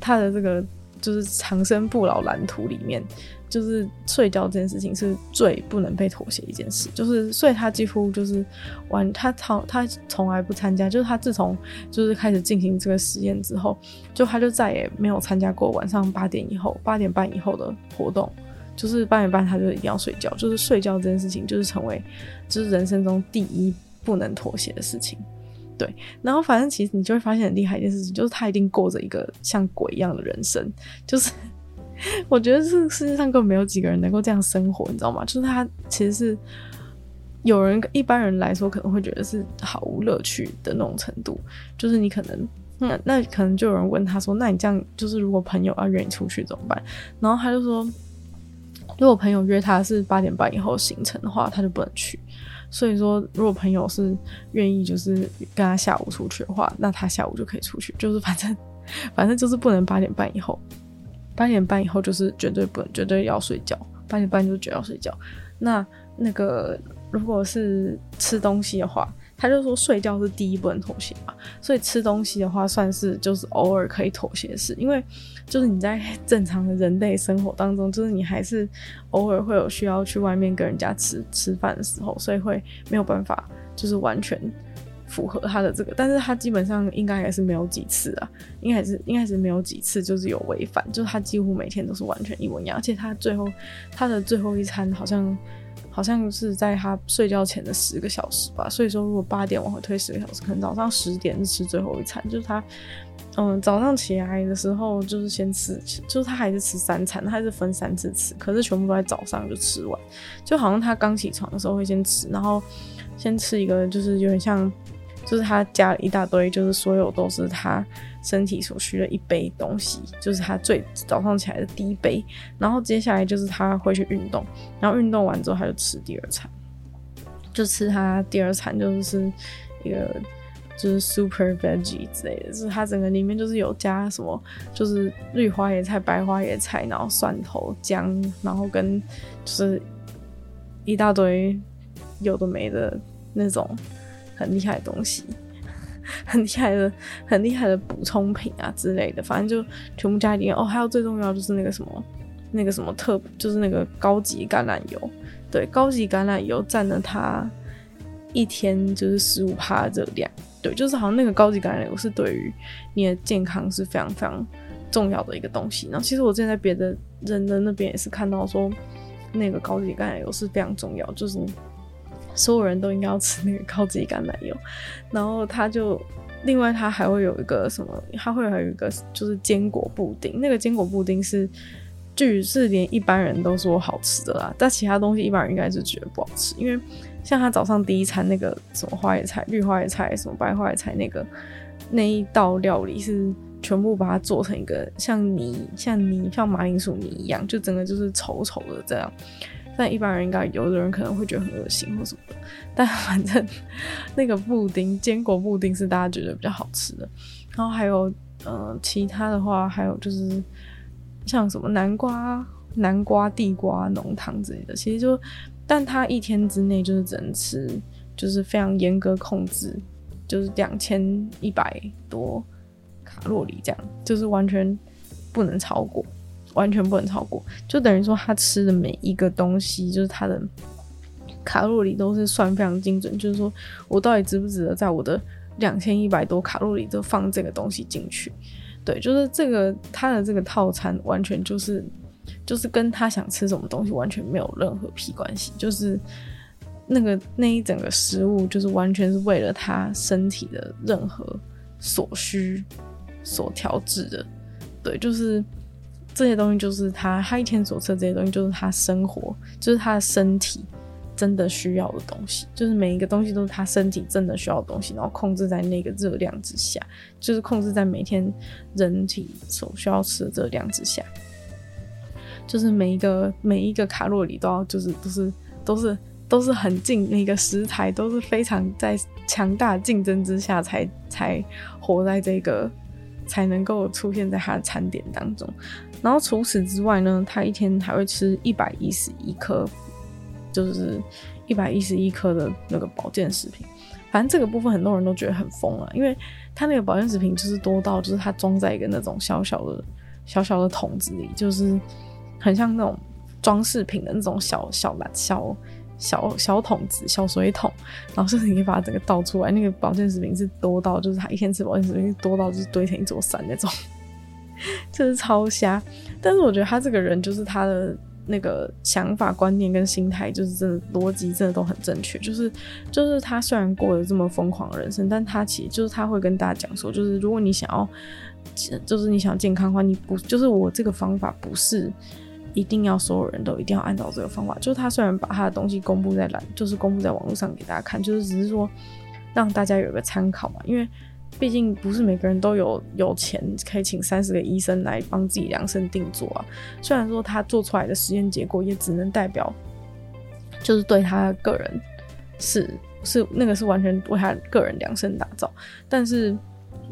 他的这个就是长生不老蓝图里面，就是睡觉这件事情是最不能被妥协一件事。就是所以他几乎就是完他从他从来不参加，就是他自从就是开始进行这个实验之后，就他就再也没有参加过晚上八点以后八点半以后的活动。就是八点半，他就一定要睡觉。就是睡觉这件事情，就是成为就是人生中第一不能妥协的事情。对，然后反正其实你就会发现很厉害一件事情，就是他一定过着一个像鬼一样的人生。就是 我觉得这世界上根本没有几个人能够这样生活，你知道吗？就是他其实是有人一般人来说可能会觉得是毫无乐趣的那种程度。就是你可能那那可能就有人问他说：“那你这样就是如果朋友要约你出去怎么办？”然后他就说。如果朋友约他是八点半以后行程的话，他就不能去。所以说，如果朋友是愿意就是跟他下午出去的话，那他下午就可以出去。就是反正反正就是不能八点半以后，八点半以后就是绝对不能，绝对要睡觉。八点半就绝对要睡觉。那那个如果是吃东西的话。他就说睡觉是第一不能妥协嘛，所以吃东西的话算是就是偶尔可以妥协的事，因为就是你在正常的人类生活当中，就是你还是偶尔会有需要去外面跟人家吃吃饭的时候，所以会没有办法就是完全符合他的这个，但是他基本上应该还是没有几次啊，应该还是应该是没有几次就是有违反，就是他几乎每天都是完全一模一样，而且他最后他的最后一餐好像。好像是在他睡觉前的十个小时吧，所以说如果八点往回推十个小时，可能早上十点是吃最后一餐。就是他，嗯，早上起来的时候就是先吃，就是他还是吃三餐，他还是分三次吃，可是全部都在早上就吃完，就好像他刚起床的时候会先吃，然后先吃一个就是有点像。就是他加了一大堆，就是所有都是他身体所需的一杯东西，就是他最早上起来的第一杯。然后接下来就是他会去运动，然后运动完之后他就吃第二餐，就吃他第二餐就是一个 就是 super veggie 之类的，就是他整个里面就是有加什么，就是绿花椰菜、白花椰菜，然后蒜头、姜，然后跟就是一大堆有的没的那种。很厉害的东西，很厉害的、很厉害的补充品啊之类的，反正就全部加一点哦。还有最重要就是那个什么，那个什么特，就是那个高级橄榄油。对，高级橄榄油占了它一天就是十五趴热量。对，就是好像那个高级橄榄油是对于你的健康是非常非常重要的一个东西。然后其实我之前在别的人的那边也是看到说，那个高级橄榄油是非常重要，就是。所有人都应该要吃那个高级橄榄油，然后他就另外他还会有一个什么，他会还有一个就是坚果布丁，那个坚果布丁是据是连一般人都说好吃的啦，但其他东西一般人应该是觉得不好吃，因为像他早上第一餐那个什么花椰菜、绿花椰菜、什么白花椰菜那个那一道料理是全部把它做成一个像泥、像泥、像马铃薯泥一样，就整个就是稠稠的这样。但一般人应该有的人可能会觉得很恶心或什么的，但反正 那个布丁坚果布丁是大家觉得比较好吃的。然后还有呃其他的话，还有就是像什么南瓜、南瓜、地瓜浓汤之类的，其实就但他一天之内就是只能吃，就是非常严格控制，就是两千一百多卡路里这样，就是完全不能超过。完全不能超过，就等于说他吃的每一个东西，就是他的卡路里都是算非常精准。就是说我到底值不值得在我的两千一百多卡路里都放这个东西进去？对，就是这个他的这个套餐完全就是就是跟他想吃什么东西完全没有任何屁关系。就是那个那一整个食物就是完全是为了他身体的任何所需。所调制的。对，就是这些东西，就是他他一天所吃的这些东西，就是他生活，就是他的身体真的需要的东西，就是每一个东西都是他身体真的需要的东西，然后控制在那个热量之下，就是控制在每天人体所需要吃的热量之下，就是每一个每一个卡路里都要，就是都是都是都是很近那个食材，都是非常在强大竞争之下才才活在这个。才能够出现在他的餐点当中，然后除此之外呢，他一天还会吃一百一十一颗，就是一百一十一颗的那个保健食品。反正这个部分很多人都觉得很疯了，因为他那个保健食品就是多到，就是他装在一个那种小小的、小小的桶子里，就是很像那种装饰品的那种小小篮小。小小桶子、小水桶，然后甚至你可以把它整个倒出来。那个保健食品是多到，就是他一天吃保健食品多到就是堆成一座山那种，就是超瞎。但是我觉得他这个人，就是他的那个想法、观念跟心态，就是真的逻辑真的都很正确。就是就是他虽然过了这么疯狂的人生，但他其实就是他会跟大家讲说，就是如果你想要，就是你想健康的话，你不就是我这个方法不是。一定要所有人都一定要按照这个方法。就是他虽然把他的东西公布在栏，就是公布在网络上给大家看，就是只是说让大家有个参考嘛。因为毕竟不是每个人都有有钱可以请三十个医生来帮自己量身定做啊。虽然说他做出来的实验结果也只能代表，就是对他个人是是那个是完全为他个人量身打造，但是。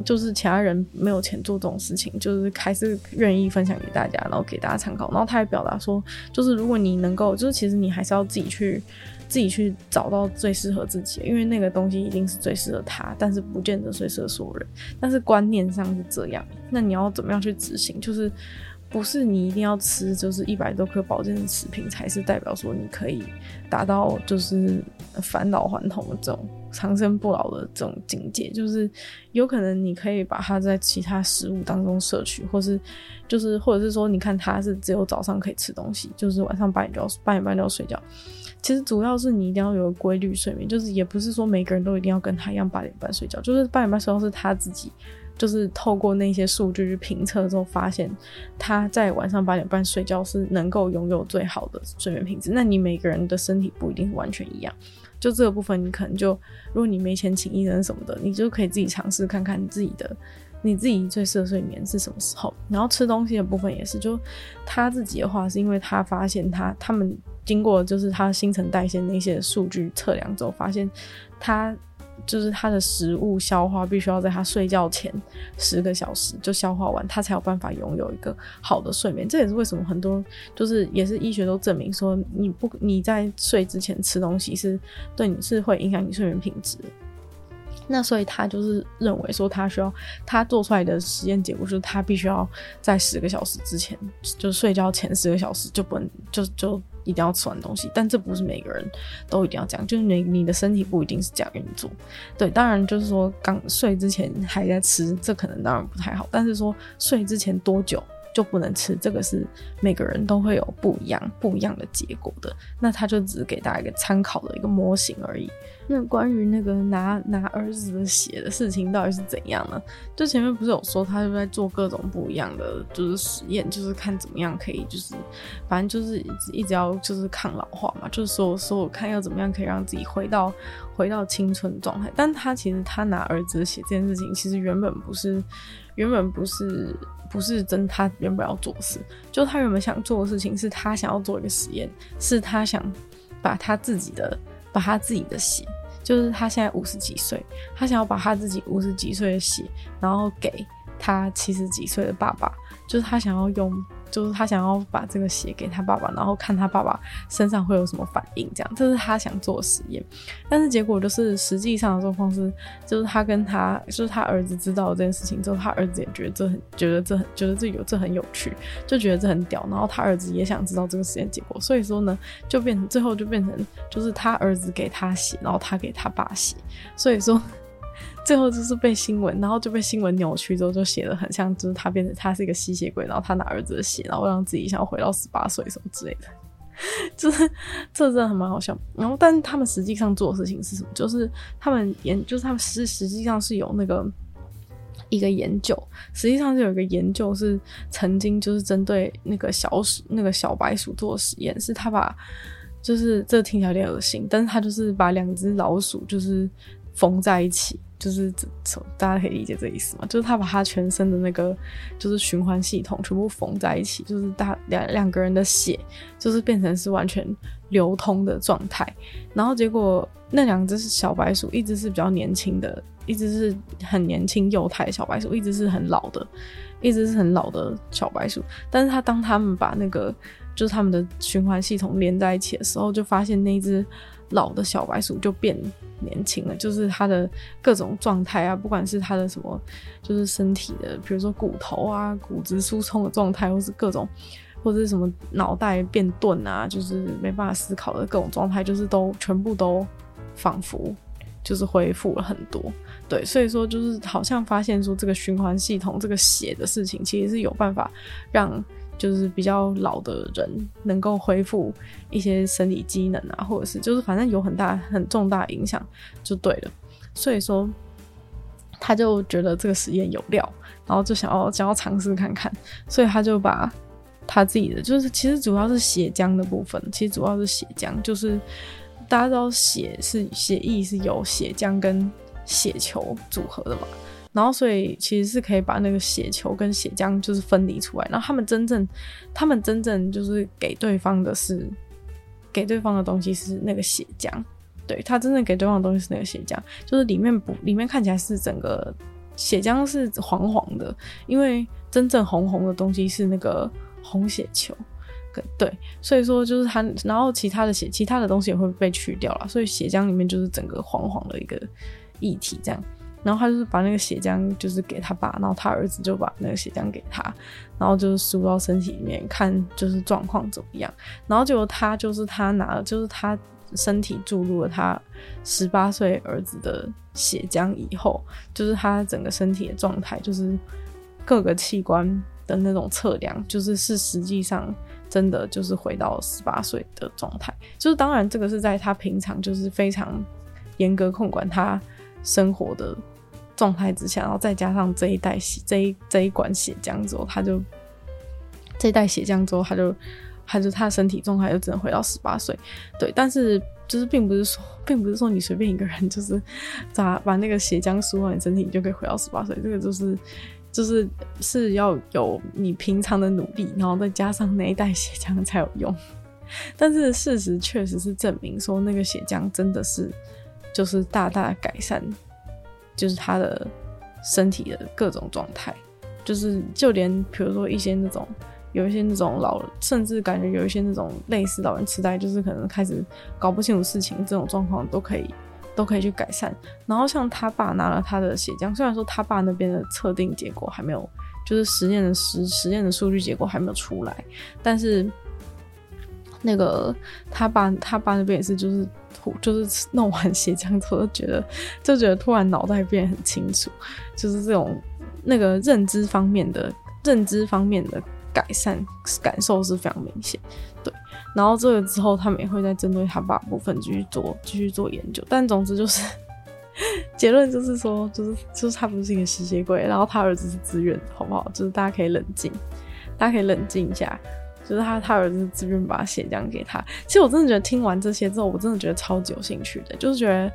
就是其他人没有钱做这种事情，就是还是愿意分享给大家，然后给大家参考。然后他还表达说，就是如果你能够，就是其实你还是要自己去，自己去找到最适合自己，因为那个东西一定是最适合他，但是不见得最适合所有人。但是观念上是这样，那你要怎么样去执行？就是。不是你一定要吃，就是一百多颗保健食品才是代表说你可以达到就是返老还童的这种长生不老的这种境界。就是有可能你可以把它在其他食物当中摄取，或是就是或者是说，你看它是只有早上可以吃东西，就是晚上八点就要八点半就要睡觉。其实主要是你一定要有规律睡眠，就是也不是说每个人都一定要跟他一样八点半睡觉，就是八点半睡觉是他自己。就是透过那些数据去评测之后，发现他在晚上八点半睡觉是能够拥有最好的睡眠品质。那你每个人的身体不一定完全一样，就这个部分你可能就，如果你没钱请医生什么的，你就可以自己尝试看看自己的，你自己最适合睡眠是什么时候。然后吃东西的部分也是，就他自己的话是因为他发现他他们经过就是他新陈代谢那些数据测量之后，发现他。就是他的食物消化必须要在他睡觉前十个小时就消化完，他才有办法拥有一个好的睡眠。这也是为什么很多就是也是医学都证明说，你不你在睡之前吃东西是对你是会影响你睡眠品质。那所以他就是认为说，他需要他做出来的实验结果就是他必须要在十个小时之前，就是睡觉前十个小时就不能就就一定要吃完东西。但这不是每个人都一定要这样，就是你你的身体不一定是这样运作。对，当然就是说刚睡之前还在吃，这可能当然不太好。但是说睡之前多久？就不能吃，这个是每个人都会有不一样、不一样的结果的。那他就只是给大家一个参考的一个模型而已。那关于那个拿拿儿子的血的事情到底是怎样呢？就前面不是有说他就在做各种不一样的就是实验，就是看怎么样可以就是反正就是一直一直要就是抗老化嘛，就是说说我看要怎么样可以让自己回到回到青春状态。但他其实他拿儿子的血这件事情，其实原本不是原本不是。不是真他原本要做事，就他原本想做的事情是他想要做一个实验，是他想把他自己的把他自己的血，就是他现在五十几岁，他想要把他自己五十几岁的血，然后给他七十几岁的爸爸，就是他想要用。就是他想要把这个血给他爸爸，然后看他爸爸身上会有什么反应，这样这是他想做实验。但是结果就是实际上的状况是，就是他跟他就是他儿子知道这件事情之后，他儿子也觉得这很觉得这很觉得这有这很有趣，就觉得这很屌。然后他儿子也想知道这个实验结果，所以说呢，就变成最后就变成就是他儿子给他洗，然后他给他爸洗，所以说。最后就是被新闻，然后就被新闻扭曲之后，就写的很像，就是他变成他是一个吸血鬼，然后他拿儿子的血，然后让自己想要回到十八岁什么之类的，就是 这真的还蛮好笑。然后，但是他们实际上做的事情是什么？就是他们研，就是他们实实际上是有那个一个研究，实际上是有一个研究是曾经就是针对那个小鼠那个小白鼠做实验，是他把就是这听起来有点恶心，但是他就是把两只老鼠就是缝在一起。就是大家可以理解这意思吗？就是他把他全身的那个就是循环系统全部缝在一起，就是大两两个人的血就是变成是完全流通的状态。然后结果那两只是小白鼠，一只是比较年轻的，一只是很年轻幼态小白鼠，一只是很老的，一只是很老的小白鼠。但是他当他们把那个就是他们的循环系统连在一起的时候，就发现那只老的小白鼠就变。年轻了，就是他的各种状态啊，不管是他的什么，就是身体的，比如说骨头啊、骨质疏松的状态，或是各种，或者是什么脑袋变钝啊，就是没办法思考的各种状态，就是都全部都仿佛就是恢复了很多。对，所以说就是好像发现说这个循环系统这个血的事情，其实是有办法让。就是比较老的人能够恢复一些生理机能啊，或者是就是反正有很大很重大影响就对了。所以说，他就觉得这个实验有料，然后就想要想要尝试看看，所以他就把他自己的就是其实主要是血浆的部分，其实主要是血浆，就是大家知道血是血液是由血浆跟血球组合的嘛。然后，所以其实是可以把那个血球跟血浆就是分离出来。然后他们真正，他们真正就是给对方的是，给对方的东西是那个血浆。对，他真正给对方的东西是那个血浆，就是里面不，里面看起来是整个血浆是黄黄的，因为真正红红的东西是那个红血球。对，所以说就是他，然后其他的血，其他的东西也会被去掉了，所以血浆里面就是整个黄黄的一个液体这样。然后他就是把那个血浆就是给他爸，然后他儿子就把那个血浆给他，然后就是输到身体里面看就是状况怎么样。然后结果他就是他拿了，就是他身体注入了他十八岁儿子的血浆以后，就是他整个身体的状态，就是各个器官的那种测量，就是是实际上真的就是回到十八岁的状态。就是当然这个是在他平常就是非常严格控管他生活的。状态之下，然后再加上这一袋血，这一这一管血浆之后，他就这一袋血浆之后，他就他就他的身体状态就只能回到十八岁。对，但是就是并不是说，并不是说你随便一个人就是咋把那个血浆输到你身体，你就可以回到十八岁。这个就是就是是要有你平常的努力，然后再加上那一袋血浆才有用。但是事实确实是证明说，那个血浆真的是就是大大改善。就是他的身体的各种状态，就是就连比如说一些那种有一些那种老，甚至感觉有一些那种类似老人痴呆，就是可能开始搞不清楚事情这种状况都可以都可以去改善。然后像他爸拿了他的血浆，虽然说他爸那边的测定结果还没有，就是实验的实实验的数据结果还没有出来，但是那个他爸他爸那边也是就是。就是弄完血浆之后，就觉得就觉得突然脑袋变得很清楚，就是这种那个认知方面的认知方面的改善感受是非常明显。对，然后这个之后，他们也会再针对他爸部分继续做继续做研究。但总之就是 结论就是说，就是就是他不是一个吸血鬼，然后他儿子是自愿的，好不好？就是大家可以冷静，大家可以冷静一下。就是他，他儿子自愿把血浆给他。其实我真的觉得听完这些之后，我真的觉得超级有兴趣的。就是觉得，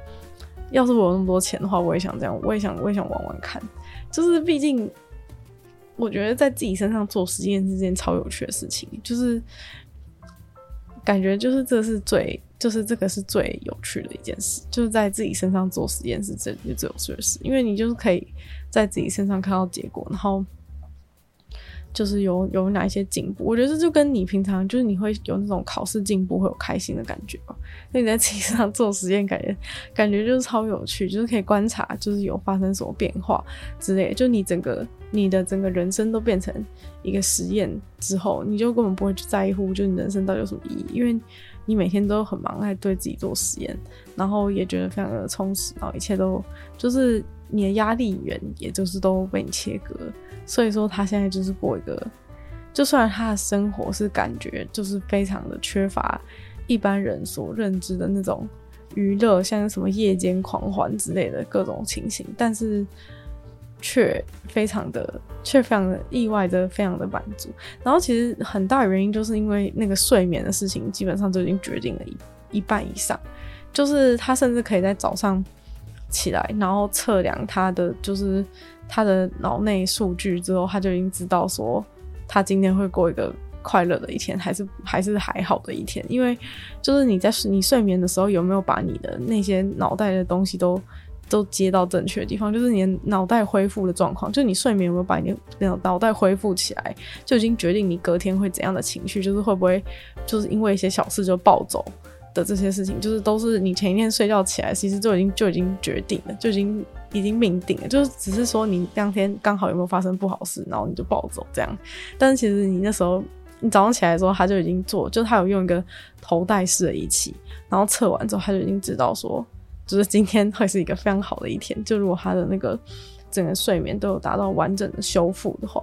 要是我有那么多钱的话，我也想这样，我也想，我也想玩玩看。就是毕竟，我觉得在自己身上做实验是件超有趣的事情。就是感觉，就是这是最，就是这个是最有趣的一件事。就是在自己身上做实验是最最有趣的事，因为你就是可以在自己身上看到结果，然后。就是有有哪一些进步，我觉得这就跟你平常就是你会有那种考试进步会有开心的感觉吧。那你在自己上做实验，感觉感觉就是超有趣，就是可以观察，就是有发生什么变化之类的。就你整个你的整个人生都变成一个实验之后，你就根本不会去在乎，就你人生到底有什么意义，因为你每天都很忙，在对自己做实验，然后也觉得非常的充实，然后一切都就是你的压力源，也就是都被你切割。所以说，他现在就是过一个，就算他的生活是感觉就是非常的缺乏一般人所认知的那种娱乐，像什么夜间狂欢之类的各种情形，但是却非常的却非常的意外的非常的满足。然后其实很大原因就是因为那个睡眠的事情，基本上就已经决定了一一半以上。就是他甚至可以在早上起来，然后测量他的就是他的脑内数据之后，他就已经知道说他今天会过一个快乐的一天，还是还是还好的一天。因为就是你在你睡眠的时候，有没有把你的那些脑袋的东西都都接到正确的地方？就是你脑袋恢复的状况，就你睡眠有没有把你的那种脑袋恢复起来，就已经决定你隔天会怎样的情绪，就是会不会就是因为一些小事就暴走。的这些事情，就是都是你前一天睡觉起来，其实就已经就已经决定了，就已经已经命定了，就是只是说你当天刚好有没有发生不好事，然后你就暴走这样。但是其实你那时候你早上起来的时候，他就已经做，就他有用一个头戴式的仪器，然后测完之后他就已经知道说，就是今天会是一个非常好的一天。就如果他的那个整个睡眠都有达到完整的修复的话。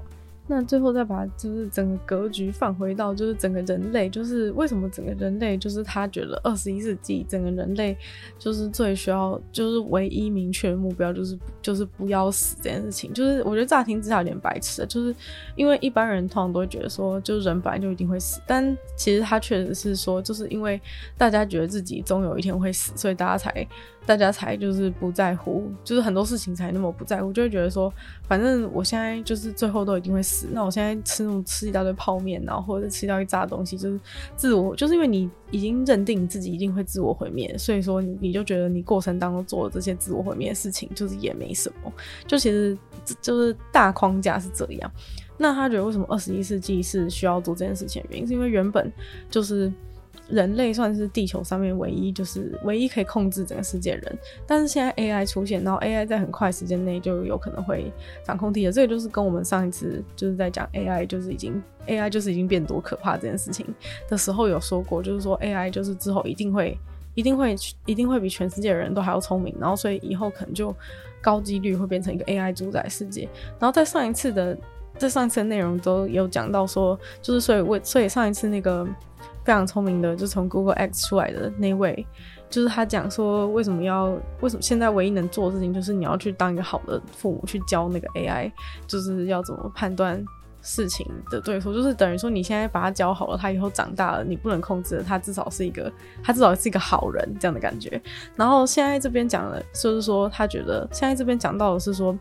那最后再把就是整个格局放回到就是整个人类，就是为什么整个人类就是他觉得二十一世纪整个人类就是最需要就是唯一明确的目标就是就是不要死这件事情，就是我觉得乍听之下有点白痴，就是因为一般人通常都会觉得说就是人本来就一定会死，但其实他确实是说就是因为大家觉得自己终有一天会死，所以大家才。大家才就是不在乎，就是很多事情才那么不在乎，就会觉得说，反正我现在就是最后都一定会死，那我现在吃那种吃一大堆泡面，然后或者吃掉一炸东西，就是自我，就是因为你已经认定你自己一定会自我毁灭，所以说你就觉得你过程当中做的这些自我毁灭的事情，就是也没什么，就其实就是大框架是这样。那他觉得为什么二十一世纪是需要做这件事情的原因，是因为原本就是。人类算是地球上面唯一，就是唯一可以控制整个世界的人，但是现在 AI 出现，然后 AI 在很快时间内就有可能会掌控地球，这个就是跟我们上一次就是在讲 AI 就是已经 AI 就是已经变多可怕这件事情的时候有说过，就是说 AI 就是之后一定会一定会一定会比全世界的人都还要聪明，然后所以以后可能就高几率会变成一个 AI 主宰世界，然后在上一次的在上一次的内容都有讲到说，就是所以为所以上一次那个。非常聪明的，就从 Google X 出来的那位，就是他讲说，为什么要为什么现在唯一能做的事情，就是你要去当一个好的父母，去教那个 AI，就是要怎么判断事情的对错，就是等于说你现在把他教好了，他以后长大了，你不能控制，他至少是一个，他至少是一个好人这样的感觉。然后现在这边讲的，就是说他觉得现在这边讲到的是说，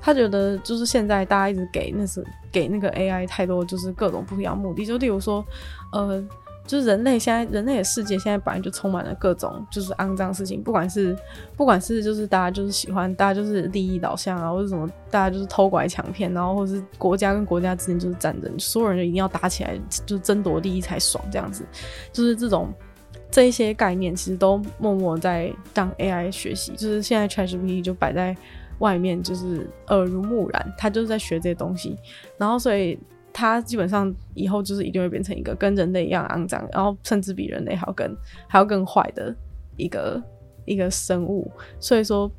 他觉得就是现在大家一直给那是给那个 AI 太多就是各种不一样目的，就例如说，呃。就是人类现在，人类的世界现在本来就充满了各种就是肮脏事情，不管是不管是就是大家就是喜欢，大家就是利益导向啊，或者什么，大家就是偷拐抢骗，然后或者是国家跟国家之间就是战争，所有人就一定要打起来，就是争夺利益才爽这样子。就是这种这一些概念，其实都默默在让 AI 学习。就是现在 ChatGPT 就摆在外面，就是耳濡目染，他就是在学这些东西，然后所以。他基本上以后就是一定会变成一个跟人类一样肮脏，然后甚至比人类还要更还要更坏的一个一个生物。所以说，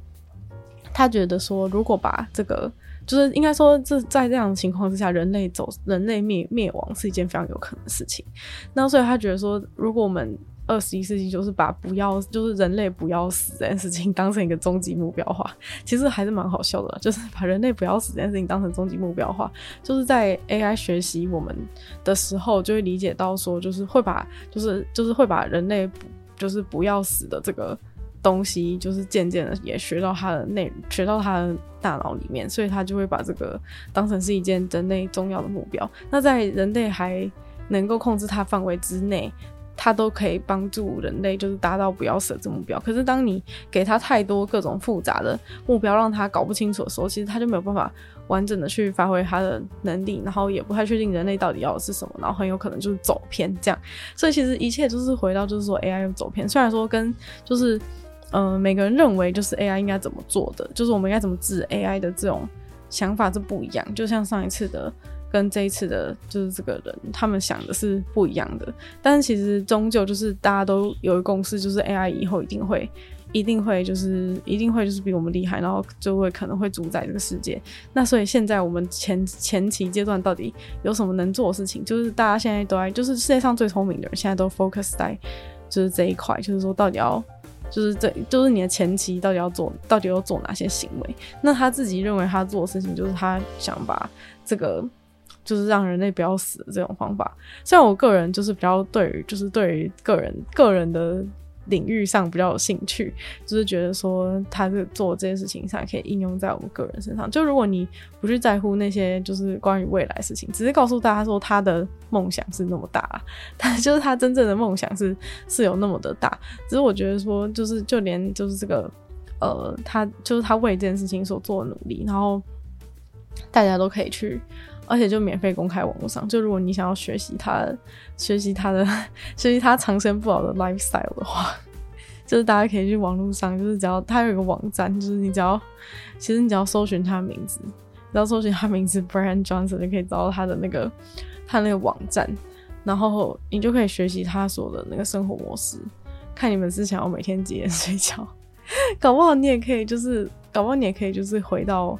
他觉得说，如果把这个，就是应该说，这在这样的情况之下，人类走人类灭灭亡是一件非常有可能的事情。那所以他觉得说，如果我们二十一世纪就是把不要，就是人类不要死这件事情当成一个终极目标化，其实还是蛮好笑的。就是把人类不要死这件事情当成终极目标化，就是在 AI 学习我们的时候，就会理解到说，就是会把，就是就是会把人类不就是不要死的这个东西，就是渐渐的也学到他的内，学到他的大脑里面，所以他就会把这个当成是一件人类重要的目标。那在人类还能够控制它范围之内。它都可以帮助人类，就是达到不要死的这目标。可是当你给他太多各种复杂的目标，让他搞不清楚的时候，其实他就没有办法完整的去发挥他的能力，然后也不太确定人类到底要的是什么，然后很有可能就是走偏这样。所以其实一切就是回到就是说 AI 走偏。虽然说跟就是嗯、每个人认为就是 AI 应该怎么做的，就是我们应该怎么治 AI 的这种想法是不一样。就像上一次的。跟这一次的，就是这个人，他们想的是不一样的。但是其实终究就是大家都有一个共识，就是 AI 以后一定会，一定会，就是一定会就是比我们厉害，然后就会可能会主宰这个世界。那所以现在我们前前期阶段到底有什么能做的事情？就是大家现在都在，就是世界上最聪明的人现在都 focus 在就是这一块，就是说到底要就是这就是你的前期到底要做，到底要做哪些行为？那他自己认为他做的事情就是他想把这个，就是让人类不要死的这种方法。虽然我个人就是比较对于，就是对于个人个人的。领域上比较有兴趣，就是觉得说他是做这件事情上可以应用在我们个人身上。就如果你不去在乎那些就是关于未来事情，只是告诉大家说他的梦想是那么大，但就是他真正的梦想是是有那么的大。只是我觉得说，就是就连就是这个呃，他就是他为这件事情所做的努力，然后大家都可以去。而且就免费公开网络上，就如果你想要学习他，学习他的，学习他长生不老的 lifestyle 的话，就是大家可以去网络上，就是只要他有一个网站，就是你只要，其实你只要搜寻他的名字，只要搜寻他名字 Brian Johnson 就可以找到他的那个他那个网站，然后你就可以学习他所的那个生活模式，看你们是想要每天几点睡觉，搞不好你也可以，就是搞不好你也可以，就是回到。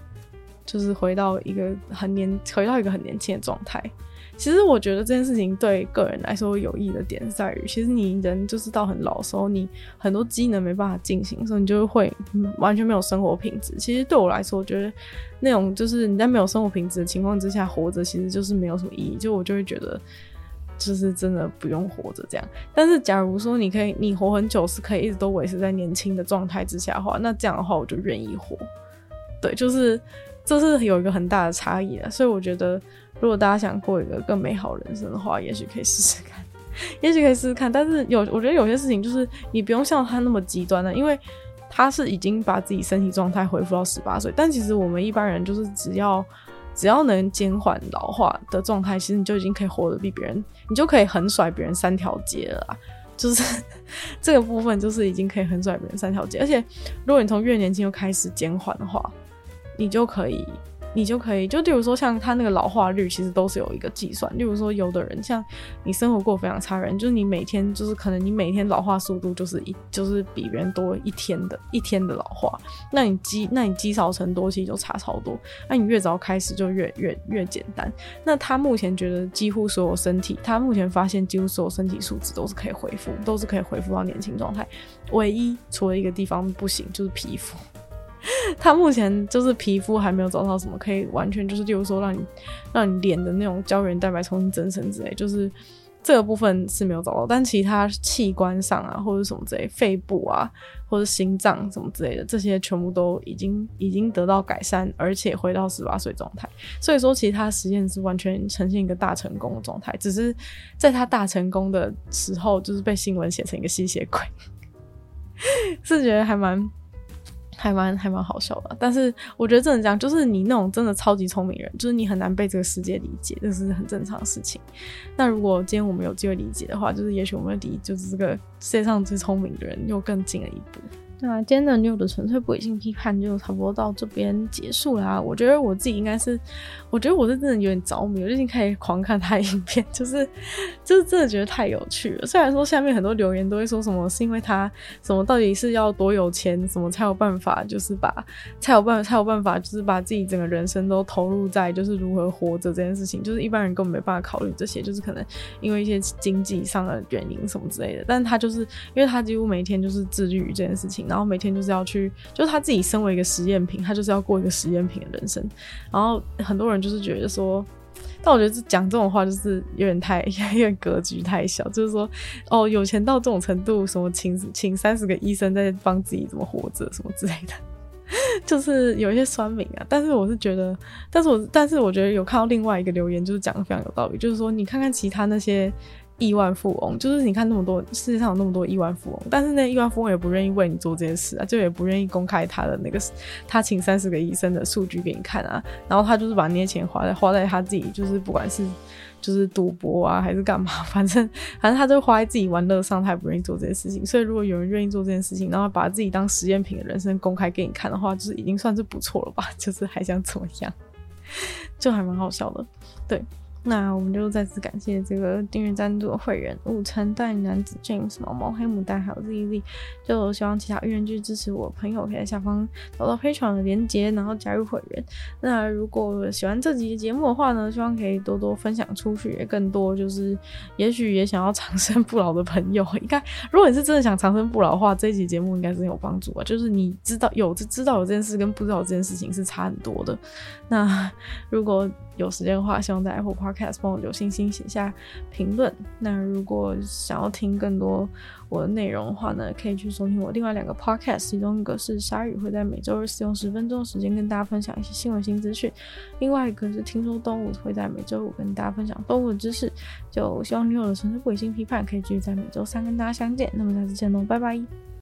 就是回到一个很年，回到一个很年轻的状态。其实我觉得这件事情对个人来说有益的点在于，其实你人就是到很老的时候，你很多机能没办法进行，所以你就会完全没有生活品质。其实对我来说，我觉得那种就是你在没有生活品质的情况之下活着，其实就是没有什么意义。就我就会觉得，就是真的不用活着这样。但是假如说你可以，你活很久是可以一直都维持在年轻的状态之下的话，那这样的话我就愿意活。对，就是。这是有一个很大的差异的，所以我觉得，如果大家想过一个更美好人生的话，也许可以试试看，也许可以试试看。但是有，我觉得有些事情就是你不用像他那么极端的，因为他是已经把自己身体状态恢复到十八岁。但其实我们一般人就是只要只要能减缓老化的状态，其实你就已经可以活得比别人，你就可以横甩别人三条街了。就是 这个部分，就是已经可以横甩别人三条街。而且，如果你从越年轻就开始减缓的话，你就可以，你就可以，就例如说，像他那个老化率，其实都是有一个计算。例如说，有的人像你生活过非常差人，就是你每天就是可能你每天老化速度就是一就是比别人多一天的一天的老化，那你积那你积少成多，其实就差超多。那你越早开始就越越越简单。那他目前觉得几乎所有身体，他目前发现几乎所有身体素质都是可以恢复，都是可以恢复到年轻状态。唯一除了一个地方不行，就是皮肤。他目前就是皮肤还没有找到什么可以完全就是，例如说让你让你脸的那种胶原蛋白重新增生之类，就是这个部分是没有找到。但其他器官上啊，或者什么之类，肺部啊，或者心脏什么之类的，这些全部都已经已经得到改善，而且回到十八岁状态。所以说，其他实验是完全呈现一个大成功的状态，只是在他大成功的时候，就是被新闻写成一个吸血鬼，是觉得还蛮。还蛮还蛮好笑的，但是我觉得真的这样，就是你那种真的超级聪明人，就是你很难被这个世界理解，这是很正常的事情。那如果今天我们有机会理解的话，就是也许我们离就是这个世界上最聪明的人又更近了一步。那今天的女友的纯粹不理性批判就差不多到这边结束啦。我觉得我自己应该是，我觉得我是真的有点着迷，我最近可以狂看他影片，就是 就是真的觉得太有趣了。虽然说下面很多留言都会说什么是因为他什么到底是要多有钱，什么才有办法，就是把才有办才有办法，就是把自己整个人生都投入在就是如何活着这件事情，就是一般人根本没办法考虑这些，就是可能因为一些经济上的原因什么之类的。但是他就是因为他几乎每天就是致力于这件事情。然后每天就是要去，就是他自己身为一个实验品，他就是要过一个实验品的人生。然后很多人就是觉得说，但我觉得讲这种话就是有点太，有点格局太小。就是说，哦，有钱到这种程度，什么请请三十个医生在帮自己怎么活着，什么之类的，就是有一些酸民啊。但是我是觉得，但是我但是我觉得有看到另外一个留言，就是讲的非常有道理，就是说你看看其他那些。亿万富翁，就是你看那么多世界上有那么多亿万富翁，但是那亿万富翁也不愿意为你做这件事啊，就也不愿意公开他的那个他请三十个医生的数据给你看啊，然后他就是把那些钱花在花在他自己，就是不管是就是赌博啊还是干嘛，反正反正他就花在自己玩乐上，他也不愿意做这件事情。所以如果有人愿意做这件事情，然后把自己当实验品的人生公开给你看的话，就是已经算是不错了吧？就是还想怎么样，就还蛮好笑的，对。那我们就再次感谢这个订阅赞助的会员五成、大男子 James、毛毛、黑牡丹还有 ZZ。就希望其他愿意去支持我朋友，可以在下方找到 Patreon 的连接，然后加入会员。那如果喜欢这集节目的话呢，希望可以多多分享出去，也更多就是也许也想要长生不老的朋友，应该如果你是真的想长生不老的话，这一集节目应该是很有帮助啊。就是你知道有知道有这件事跟不知道这件事情是差很多的。那如果有时间的话，希望在 Apple Podcast 帮我留星星，写下评论。那如果想要听更多我的内容的话呢，可以去收听我另外两个 Podcast，其中一个是鲨鱼会在每周日使用十分钟的时间跟大家分享一些新闻新资讯，另外一个是听说动物会在每周五跟大家分享动物的知识。就希望女友的纯粹不理性批判可以继续在每周三跟大家相见。那么下次见喽，拜拜。